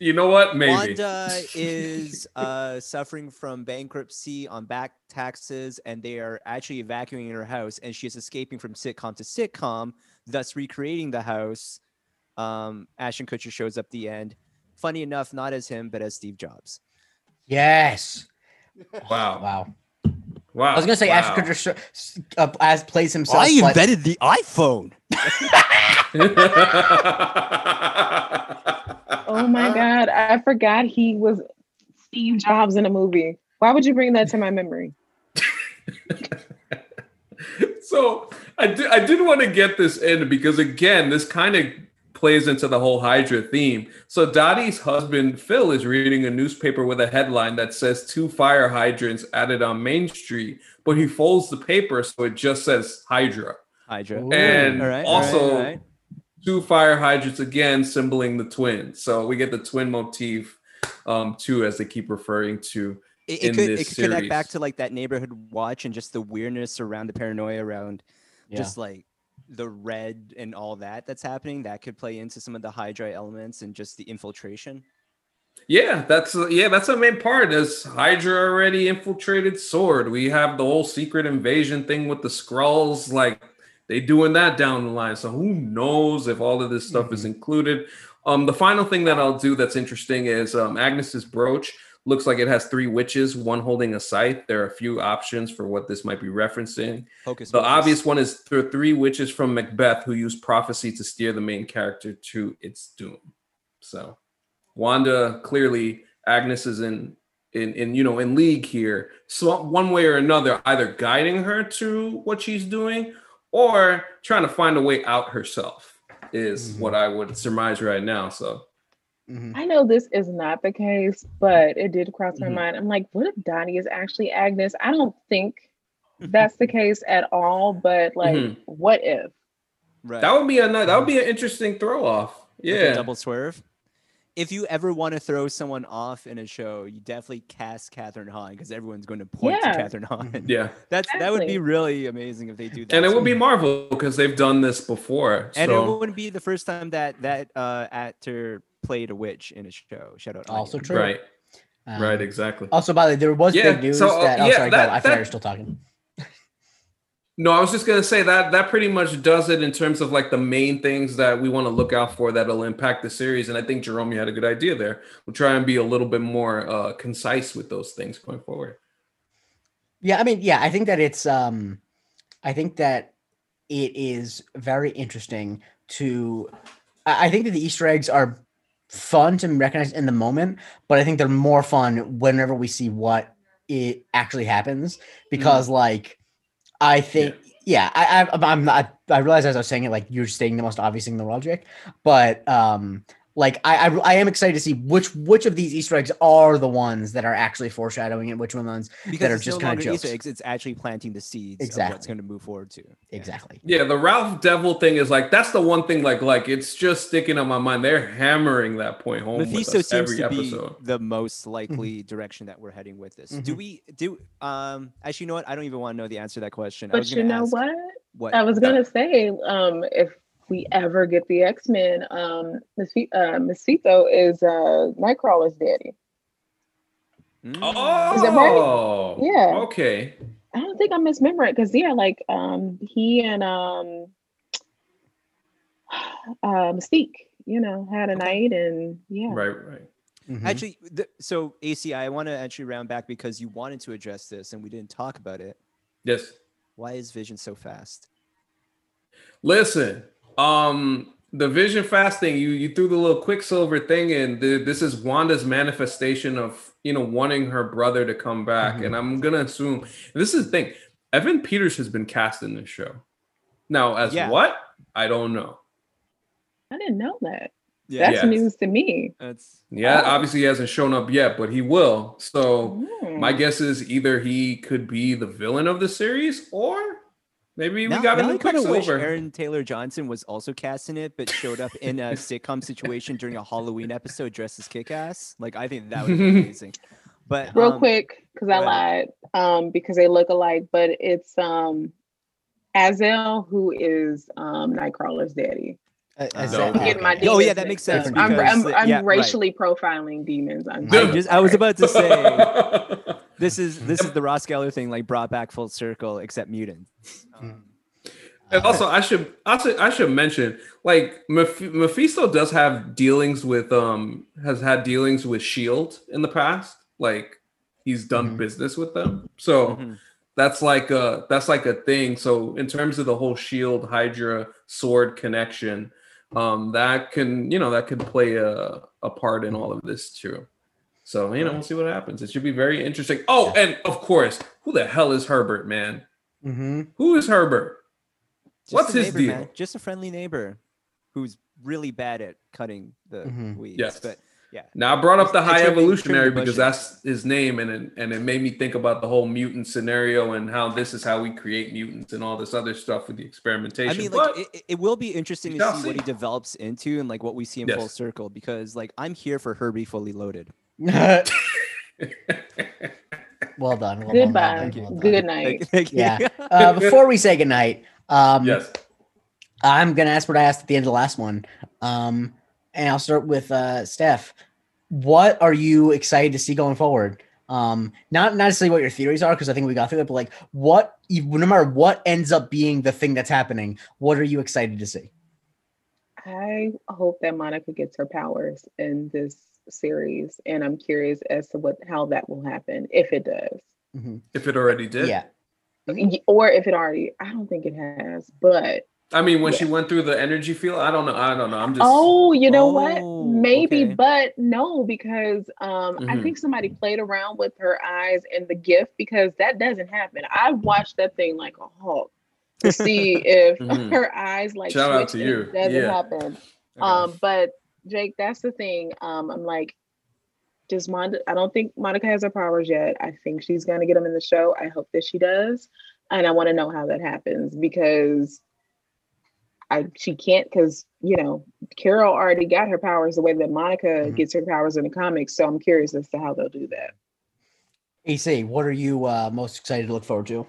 You know what? Maybe. Wanda is uh, suffering from bankruptcy on back taxes, and they are actually evacuating her house, and she is escaping from sitcom to sitcom, thus recreating the house. Um, Ashton Kutcher shows up the end. Funny enough, not as him, but as Steve Jobs. Yes. Wow. Wow. Wow. I was gonna say wow. Ashton Kutcher sh- uh, as plays himself. I invented but- the iPhone. Oh my uh, god, I forgot he was Steve Jobs in a movie. Why would you bring that to my memory? so I did, I did want to get this in because again, this kind of plays into the whole Hydra theme. So Dottie's husband Phil is reading a newspaper with a headline that says two fire hydrants added on Main Street, but he folds the paper so it just says Hydra. Hydra. Ooh. And All right, all right, also all right. Two fire hydrants again symboling the twin. So we get the twin motif um too as they keep referring to It, in it could this it could connect back to like that neighborhood watch and just the weirdness around the paranoia around Yeah. just like the red and all that that's happening that could play into some of the hydra elements and just the infiltration Yeah, that's yeah, that's the main part. Is Hydra already infiltrated Sword, we have the whole secret invasion thing with the Skrulls. Like they doing that down the line. So who knows if all of this stuff is included? Um, the final thing that I'll do that's interesting is um, Agnes's brooch looks like it has three witches, one holding a scythe. There are a few options for what this might be referencing. Hocus The pocus. obvious one is the three witches from Macbeth who use prophecy to steer the main character to its doom. So Wanda clearly Agnes is in in in you know in league here. So one way or another, either guiding her to what she's doing or trying to find a way out herself. is Mhm. what I would surmise right now. So Mhm. I know this is not the case, but it did cross my Mhm. mind. I'm like, what if Dottie is actually Agnes? I don't think that's the case at all, but like, Mhm. what if? Right. that would be a that would be an interesting throw off. Like a Yeah. double swerve. If you ever want to throw someone off in a show, you definitely cast Kathryn Hahn because everyone's going to point Yeah. to Kathryn Hahn. Yeah. That's that would be really amazing if they do that. And it So- would be Marvel because they've done this before. and it wouldn't be the first time that that uh, actor played a witch in a show. Shout out. Also Anya. true. right, Um, right, exactly. Also, by the way, there was Yeah, big news so, uh, that. Oh, yeah, sorry, that- go. I thought you that- were still talking. No, I was just gonna say that that pretty much does it in terms of like the main things that we want to look out for that'll impact the series. And I think Jerome, you had a good idea there. We'll try and be a little bit more uh, concise with those things going forward. Yeah, I mean, yeah, I think that it's um I think that it is very interesting to I I think that the Easter eggs are fun to recognize in the moment, but I think they're more fun whenever we see what it actually happens because like I think yeah, I, I I'm not I realize as I was saying it like you're stating the most obvious thing in the world, Jake, but um like I, I I am excited to see which which of these Easter eggs are the ones that are actually foreshadowing it, which ones because that are just no kind of longer Easter jokes. eggs. It's actually planting the seeds of what's going to move forward to. Exactly. Yeah, the Ralph Devil thing is like that's the one thing like like it's just sticking on my mind. They're hammering that point home Mephisto with us seems every to episode. be the most likely direction that we're heading with this. Do Mhm. we do? Um, actually, you know what? I don't even want to know the answer to that question. I was But you know ask what? What? I was gonna say, um, if we ever get the X Men, um, Misfi- uh, is uh, Nightcrawler's daddy. Oh, Is that right? Yeah. Okay. I don't think I'm misremembering because yeah, like um, he and um, uh, Mystique, you know, had a night and yeah. Right. Right. Mhm. Actually, the, so AC, I want to actually round back because you wanted to address this and we didn't talk about it. Yes. Why is Vision so fast? Listen, um, the vision fasting, you you threw the little quicksilver thing in. The, this is Wanda's manifestation of you know wanting her brother to come back, Mhm. and I'm gonna assume this is the thing. Evan Peters has been cast in this show. Now, as Yeah. what? I don't know. I didn't know that. Yeah, That's Yes. news to me. that's Yeah, Oh. obviously he hasn't shown up yet, but he will. So Hmm. my guess is either he could be the villain of the series, or maybe we now, got a now new I kind of wish Quicksilver. Aaron Taylor Johnson was also cast in it, but showed up in a sitcom situation during a Halloween episode dressed as Kick-Ass. Like I think that would be amazing. But real um, quick because I lied um because they look alike, but it's um Azel who is um Nightcrawler's daddy. Uh, Uh, No. that- I'm Getting my okay. Oh, yeah, that makes sense up. I'm, I'm, I'm yeah, right. racially profiling demons. I'm, I, just, I was about to say this is this is the Ross Geller thing, like brought back full circle, except mutant. Um, And also, I should also I should mention like Meph- Mephisto does have dealings with um has had dealings with Shield in the past. Like he's done Mhm. business with them, so mhm. that's like a that's like a thing. So in terms of the whole Shield Hydra sword connection, um that can you know that could play a a part in all of this too. So you know we'll see what happens. It should be very interesting. Oh, and of course, who the hell is Herbert, man? Mhm. Who is Herbert? Just What's a his neighbor, man. deal? Just a friendly neighbor who's really bad at cutting the Mhm. weeds. Yes. But yeah, Now I brought up the It's high trimming- evolutionary because that's his name, and it, and it made me think about the whole mutant scenario and how this is how we create mutants and all this other stuff with the experimentation. I mean, like But- it, it- it will be interesting to shall see what he develops into and like what we see in Yes. full circle because like I'm here for Herbie fully loaded. well done. Well Goodbye. done, Thank you. well done. Good night. Thank- thank you. Yeah. Uh, before we say goodnight, um, yes, I'm gonna ask what I asked at the end of the last one. Um, and I'll start with uh, Steph. What are you excited to see going forward? Um, not not necessarily what your theories are, because I think we got through that, but like what, no matter what ends up being the thing that's happening, what are you excited to see? I hope that Monica gets her powers in this series, and I'm curious as to what how that will happen if it does, Mhm. if it already did. Yeah. Or if it already. I don't think it has, but I mean, when Yeah. she went through the energy field, I don't know. I don't know. I'm just. oh, you know Oh, what? Maybe, okay. but no, because um, I Mhm. think somebody played around with her eyes and the gift because that doesn't happen. I watched that thing like a hawk. to see if Mhm. her eyes like Shout out to you. doesn't Yeah. happen. Okay. Um, but Jake, that's the thing. Um, I'm like, does Monica? I don't think Monica has her powers yet. I think she's gonna get them in the show. I hope that she does, and I want to know how that happens because I she can't because you know Carol already got her powers the way that Monica Mhm. gets her powers in the comics. So I'm curious as to how they'll do that. AC, what are you uh, most excited to look forward to?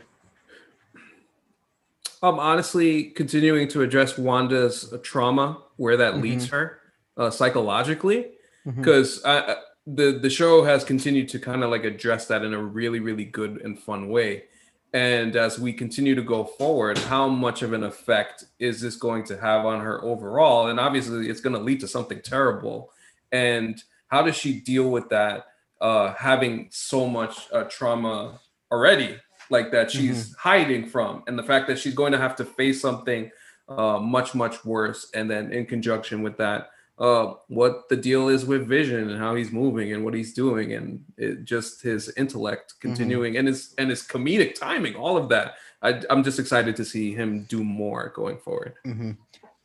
Um, honestly, continuing to address Wanda's uh, trauma, where that leads her uh, psychologically, because the the show has continued to kind of like address that in a really really good and fun way. And as we continue to go forward, how much of an effect is this going to have on her overall? And obviously, it's going to lead to something terrible. And how does she deal with that, uh, having so much uh, trauma already, like that she's hiding from, and the fact that she's going to have to face something uh, much much worse, and then in conjunction with that, uh, what the deal is with Vision and how he's moving and what he's doing, and it, just his intellect continuing and his and his comedic timing, all of that. I, I'm just excited to see him do more going forward. hmm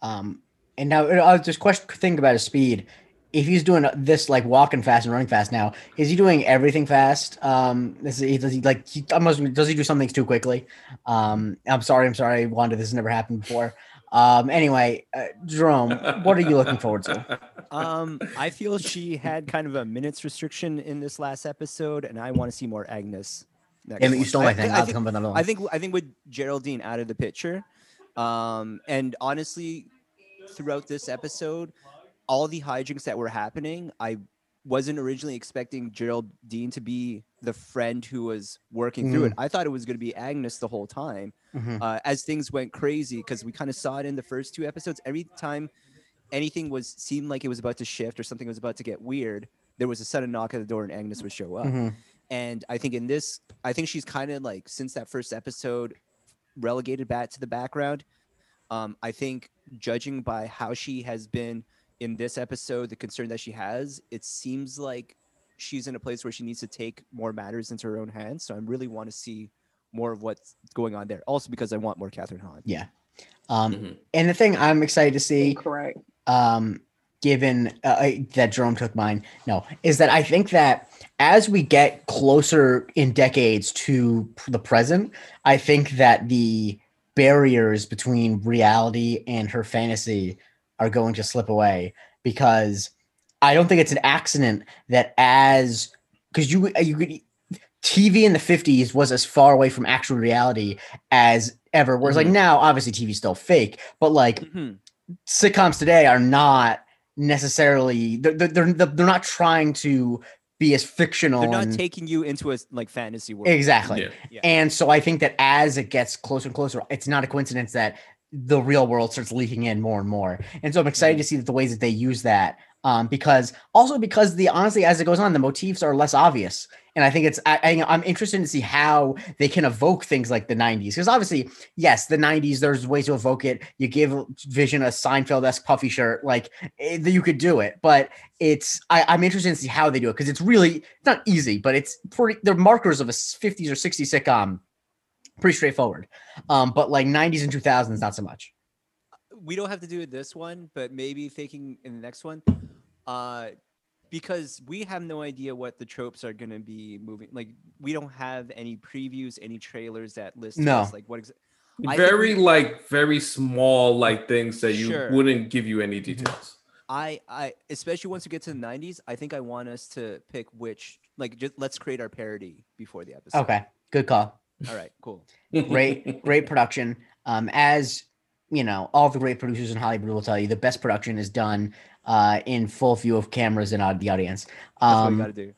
Um, and now I was just question think about his speed. If he's doing this like walking fast and running fast now, is he doing everything fast? Um, this is, does he like he almost does he do some things too quickly? Um, I'm sorry, I'm sorry, Wanda. This has never happened before. Um, anyway, uh, Jerome, what are you looking forward to? Um, I feel she had kind of a minutes restriction in this last episode, and I want to see more Agnes. next you stole I- my thing. I I'll think- with. I think I think with Geraldine out of the picture, um, and honestly, throughout this episode, all the hijinks that were happening, I wasn't originally expecting Geraldine to be the friend who was working through it. I thought it was going to be Agnes the whole time. Mhm. Uh, as things went crazy, because we kind of saw it in the first two episodes. Every time anything was seemed like it was about to shift or something was about to get weird, there was a sudden knock at the door and Agnes would show up. Mhm. And I think in this, I think she's kind of like since that first episode, relegated back to the background. Um, I think judging by how she has been in this episode, the concern that she has, it seems like she's in a place where she needs to take more matters into her own hands. So I really want to see more of what's going on there. Also because I want more Kathryn Hahn. Yeah. Um, Mhm. and the thing I'm excited to see Correct. um, given uh, I- that Jerome took mine, no, is that I think that as we get closer in decades to p- the present, I think that the barriers between reality and her fantasy are going to slip away because I don't think it's an accident that as because you you could TV in the 50s was as far away from actual reality as ever. Whereas like Mhm. now, obviously TV's still fake, but like Mhm. sitcoms today are not necessarily they're they're, they're, they're not trying to be as fictional They're not and- taking you into a like fantasy world. exactly Yeah. Yeah. and so i think that as it gets closer and closer it's not a coincidence that the real world starts leaking in more and more and so i'm excited to see that the ways that they use that um, because also because the honestly as it goes on the motifs are less obvious. And i think it's I, I, i'm interested to see how they can evoke things like the 90s because obviously yes the 90s there's ways to evoke it. You give vision a seinfeld-esque puffy shirt like eh, you could do it. But it's I, i'm interested to see how they do it. Because it's really it's not easy but it's pretty they're markers of a 50s or 60s sitcom. Pretty straightforward. Um but like 90s and 2000s not so much we don't have to do it this one, but maybe thinking in the next one, uh, because we have no idea what the tropes are going to be moving. Like we don't have any previews, any trailers that list No. us, like what. Exa- I think very like very small like things that you Sure. wouldn't give you any details. I, I, especially once we get to the '90s, I think I want us to pick which. Like, just let's create our parody before the episode. okay good call All right. Cool. great great production um as you know all the great producers in hollywood will tell you the best production is done uh in full view of cameras and the audience That's what we um got to do.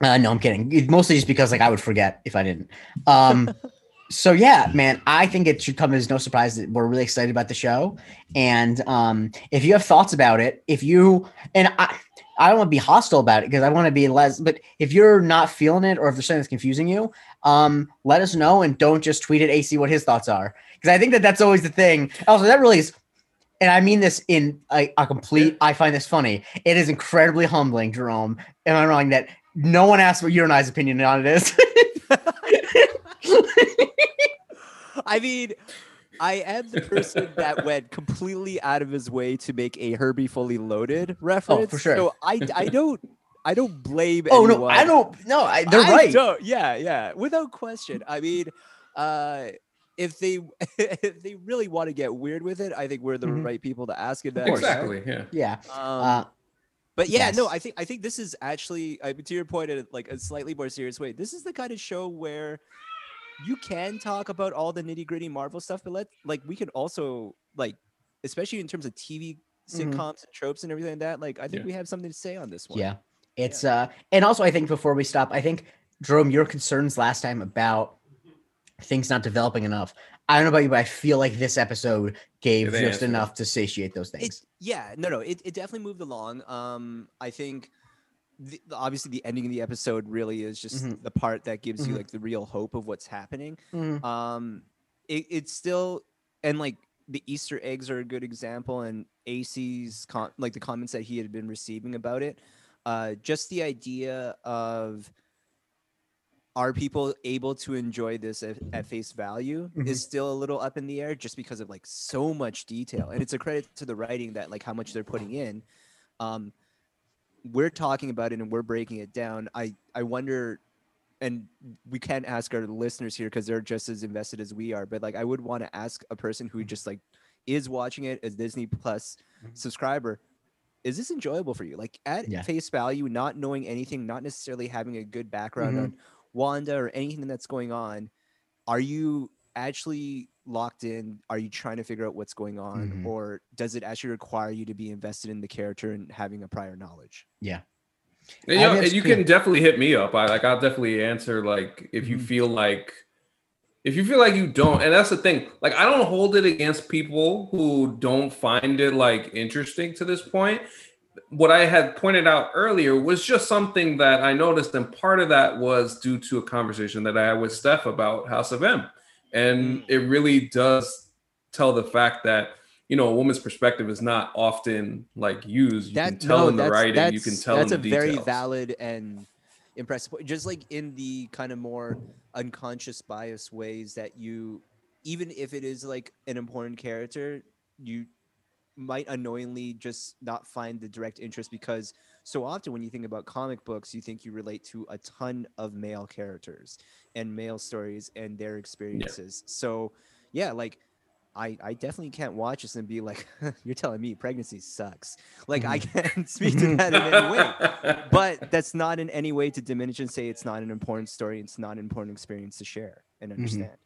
Uh, no, I'm kidding. It- mostly just because like I would forget if I didn't. Um, so yeah, man, I think it should come as no surprise that we're really excited about the show. And um, if you have thoughts about it, if you and I, I don't want to be hostile about it because I want to be less. But if you're not feeling it, or if there's something that's confusing you, um, let us know and don't just tweet at AC what his thoughts are because I think that that's always the thing. Also, that really is. And I mean this in a, a complete. I find this funny. It is incredibly humbling, Jerome. Am I wrong? That no one asked what your and I's opinion on it is. I mean, I am the person that went completely out of his way to make a Herbie Fully Loaded reference. Oh, for sure. So I, I don't I don't blame. Anyone. Oh no. I don't. No, I, they're I right. don't- yeah, yeah, without question. I mean, uh, if they if they really want to get weird with it, I think we're the Mhm. right people to ask it that. Exactly. Yeah. Yeah. Um, Uh, but yeah, no. I think I think this is actually I mean, to your point in like a slightly more serious way. This is the kind of show where you can talk about all the nitty gritty Marvel stuff, but let like we can also like, especially in terms of TV Mhm. sitcoms and tropes and everything like that. Like, I think Yeah. we have something to say on this one. yeah. It's uh, and also I think before we stop, I think Jerome, your concerns last time about things not developing enough. I don't know about you, but I feel like this episode gave Yeah, just answered it. enough to satiate those It, things. yeah, no, no, it, it definitely moved along. Um, I think the, obviously the ending of the episode really is just Mhm. the part that gives you Mhm. like the real hope of what's happening. Mhm. Um, it, it's still and like the Easter eggs are a good example, and AC's con- like the comments that he had been receiving about it. Uh, just the idea of are people able to enjoy this at, at face value Mhm. is still a little up in the air just because of like so much detail and it's a credit to the writing that like how much they're putting in um we're talking about it and we're breaking it down i i wonder and we can't ask our listeners here because they're just as invested as we are but like i would want to ask a person who just like is watching it as disney plus Mhm. subscriber is this enjoyable for you like at Yeah. face value not knowing anything not necessarily having a good background Mhm. on wanda or anything that's going on are you actually locked in are you trying to figure out what's going on Mhm. or does it actually require you to be invested in the character and having a prior knowledge Yeah. And, you, know, and you can definitely hit me up. I like I'll definitely answer like if you Mhm. feel like if you feel like you don't, and that's the thing. Like I don't hold it against people who don't find it like interesting to this point. What I had pointed out earlier was just something that I noticed, and part of that was due to a conversation that I had with Steph about House of M. And Mm. it really does tell the fact that you know a woman's perspective is not often like used. You can tell no, in the writing, you can tell that's in the a very valid and impressive point. Just like in the kind of more unconscious bias ways that you, even if it is like an important character, you might unknowingly just not find the direct interest because so often when you think about comic books, you think you relate to a ton of male characters and male stories and their experiences. So yeah, like I, I definitely can't watch this and be like, you're telling me pregnancy sucks. Like I can't speak to that in any way. But that's not in any way to diminish and say it's not an important story. It's not an important experience to share and understand.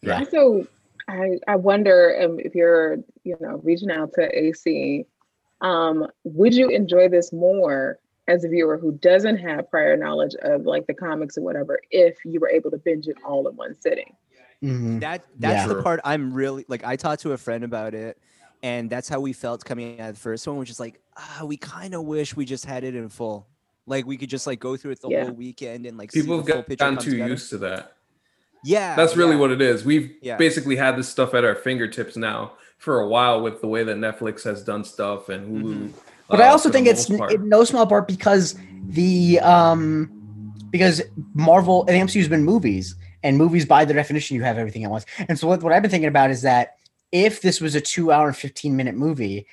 Yeah. Also, I I wonder um, if you're you know reaching out to AC, um, would you enjoy this more as a viewer who doesn't have prior knowledge of like the comics or whatever if you were able to binge it all in one sitting? Mhm. That that's Yeah. the part I'm really like. I talked to a friend about it, and that's how we felt coming out of the first one, which is like, ah, we kind of wish we just had it in full. Like we could just like go through it the Yeah. whole weekend and like see People the have full got- gotten too together. used to that. Yeah, That's really yeah. what it is. We've Yeah. basically had this stuff at our fingertips now for a while with the way that Netflix has done stuff and Hulu. Mhm. But uh, I also think it's in no small part because the um because Marvel and MCU's been movies and movies by the definition you have everything at once. And so what, what I've been thinking about is that if this was a two hour and 15 minute movie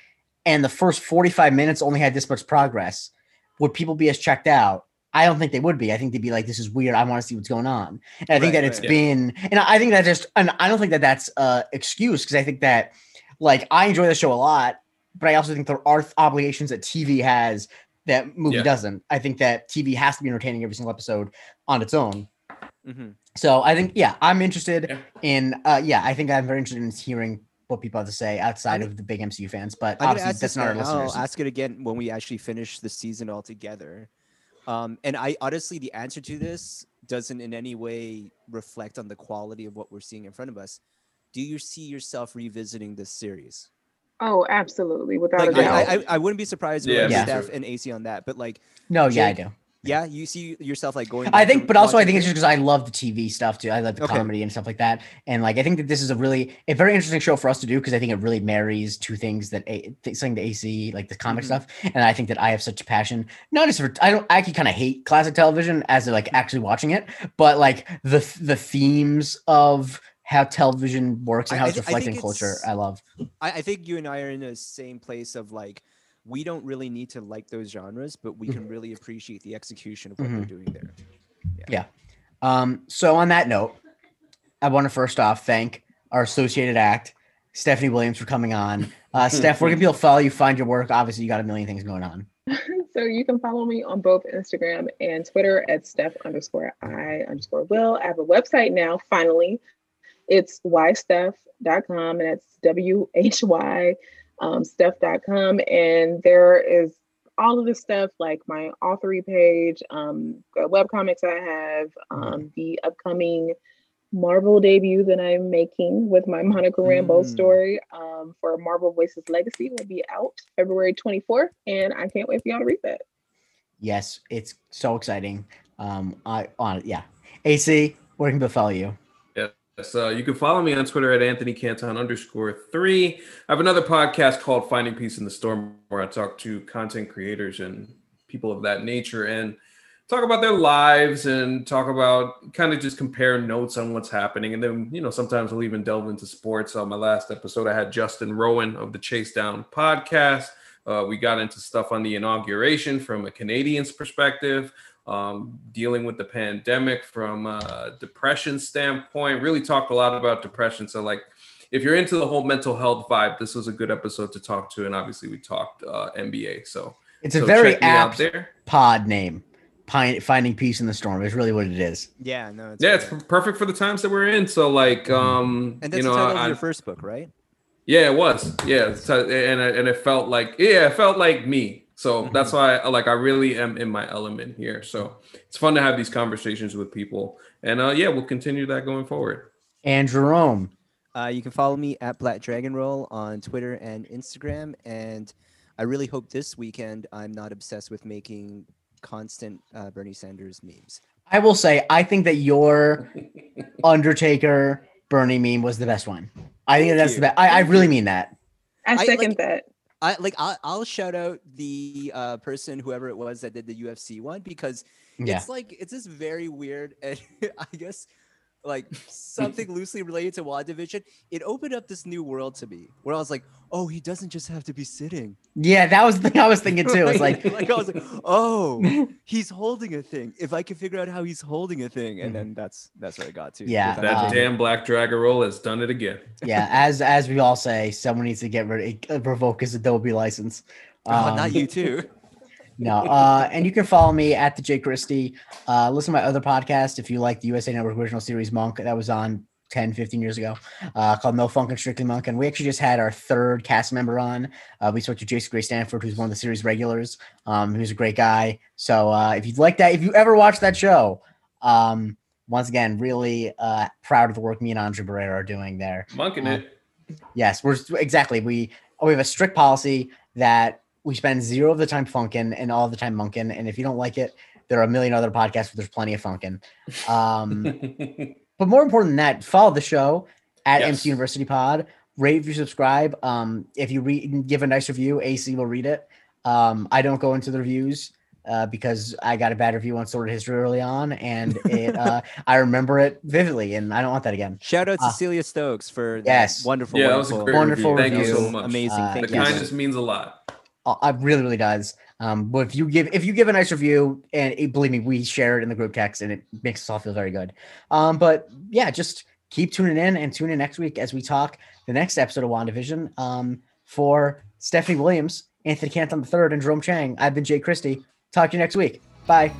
and the first 45 minutes only had this much progress, would people be as checked out? I don't think they would be. I think they'd be like, "This is weird. I want to see what's going on." And I think Right, that it's right. been, and I think that just, and I don't think that that's uh excuse because I think that, like, I enjoy the show a lot, but I also think there are th- obligations that TV has that movie Yeah. doesn't. I think that TV has to be entertaining every single episode on its own. Mhm. So I think, yeah, I'm interested Yeah. in, uh, yeah, I think I'm very interested in hearing what people have to say outside of the big MCU fans. But I'm obviously, that's not our again. I'll ask it again when we actually finish the season altogether. Um, and I honestly, the answer to this doesn't in any way reflect on the quality of what we're seeing in front of us. Do you see yourself revisiting this series? Oh, absolutely, without Like, a doubt. I, I, I wouldn't be surprised with Yeah, like, Steph and AC on that, but like, no, yeah, I do. yeah, you see yourself like going. I think, but also I think it's just because I love the TV stuff too. I love the Okay. comedy and stuff like that. And like, I think that this is a really a very interesting show for us to do because I think it really marries two things that a, th- something the AC like the comic Mhm. stuff, and I think that I have such a passion. Not just for I don't I actually kind of hate classic television as like actually watching it, but like the the themes of how television works and how I it's thi- I reflecting culture. it's- I love. I, I think you and I are in the same place of like we don't really need to like those genres, but we can really appreciate the execution of what they're doing there. Yeah. Um, so on that note, I want to first off thank our associated act, Stephanie Williams, for coming on. Uh, Steph, where can people follow you, find your work? Obviously, you got a million things going on. so you can follow me on both Instagram and Twitter at Steph underscore I underscore Will. I have a website now, finally. It's whysteph.com and it's W H Y um, Steph.com. And there is all of the stuff like my authory page, um, the webcomics I have, um, the upcoming Marvel debut that I'm making with my Monica Rambeau Mm. story um, for Marvel Voices Legacy will be out February 24th, and I can't wait for y'all to read that. Yes, it's so exciting. Um, I on yeah. AC, where can follow you? Yes, uh, you can follow me on Twitter at Anthony Canton underscore three. I have another podcast called Finding Peace in the Storm, where I talk to content creators and people of that nature and talk about their lives and talk about kind of just compare notes on what's happening. And then, you know, sometimes we'll even delve into sports. On my last episode, I had Justin Rowan of the Chase Down podcast. Uh, we got into stuff on the inauguration from a Canadian's perspective um, dealing with the pandemic from a depression standpoint. Really talked a lot about depression. So, like, if you're into the whole mental health vibe, this was a good episode to talk to. And obviously, we talked uh, NBA. So, It's a so very check me out apt there. pod name. Finding Peace in the Storm is really what it is. Yeah, no, it's Yeah, it's great. p- perfect for the times that we're in. So, like, um, and you that's know, the title I, of your first book, right? Yeah, it was. Yeah, so, and I- and it felt like yeah, it felt like me. So Mm-hmm. that's why I, like I really am in my element here. So it's fun to have these conversations with people, and uh, yeah, we'll continue that going forward. And Jerome, Uh, you can follow me at Black Dragon Roll on Twitter and Instagram. And I really hope this weekend I'm not obsessed with making constant uh, Bernie Sanders memes. I will say I think that your Undertaker Bernie meme was the best one. I think Thank that's you. the best. I, I really mean that. I I, second like- that. I like I'll, I'll shout out the uh, person whoever it was that did the UFC one because Yeah. it's like it's this very weird and I guess like something loosely related to WandaVision. It opened up this new world to me where I was like, oh, he doesn't just have to be sitting. Yeah, that was the thing I was thinking too. It's like, like I was like, oh, he's holding a thing. If I can figure out how he's holding a thing, and then that's that's what I got to. Mm-hmm. Yeah, That Um, damn black dragon roll has done it again. yeah, as as we all say, someone needs to get rid of revoke his Adobe license. Oh, Um, not you too. No, uh, and you can follow me at the J Christie. Uh, listen to my other podcast if you like the USA Network original series Monk that was on 10, 15 years ago, uh, called No Funk and Strictly Monk. And we actually just had our third cast member on. Uh, we spoke to Jason Gray Stanford, who's one of the series regulars. Um, was a great guy. So uh, if you'd like that, if you ever watched that show, um, once again, really uh, proud of the work me and Andre Barrera are doing there. Monking Uh, it. Yes, we're exactly. We we have a strict policy that we spend zero of the time funkin' and all the time monkin'. And if you don't like it, there are a million other podcasts where there's plenty of funkin'. Um, but more important than that, follow the show at Yes. MC University Pod. Rate if you subscribe. Um, if you read, give a nice review, AC will read it. Um, I don't go into the reviews uh, because I got a bad review on Sword of History early on, and it uh, I remember it vividly, and I don't want that again. Shout out Uh, Cecilia Stokes for that yes. wonderful, yeah, that was a wonderful, great Wonderful review. Thank you so much. amazing. Uh, Thank The you. yes. kindness means a lot. It really, really does. Um, but if you give if you give a nice review, and it, believe me, we share it in the group text, and it makes us all feel very good. Um, but yeah, just keep tuning in and tune in next week as we talk the next episode of WandaVision. Um, for Stephanie Williams, Anthony Canton III, and Jerome Chang, I've been Jay Christie. Talk to you next week. Bye.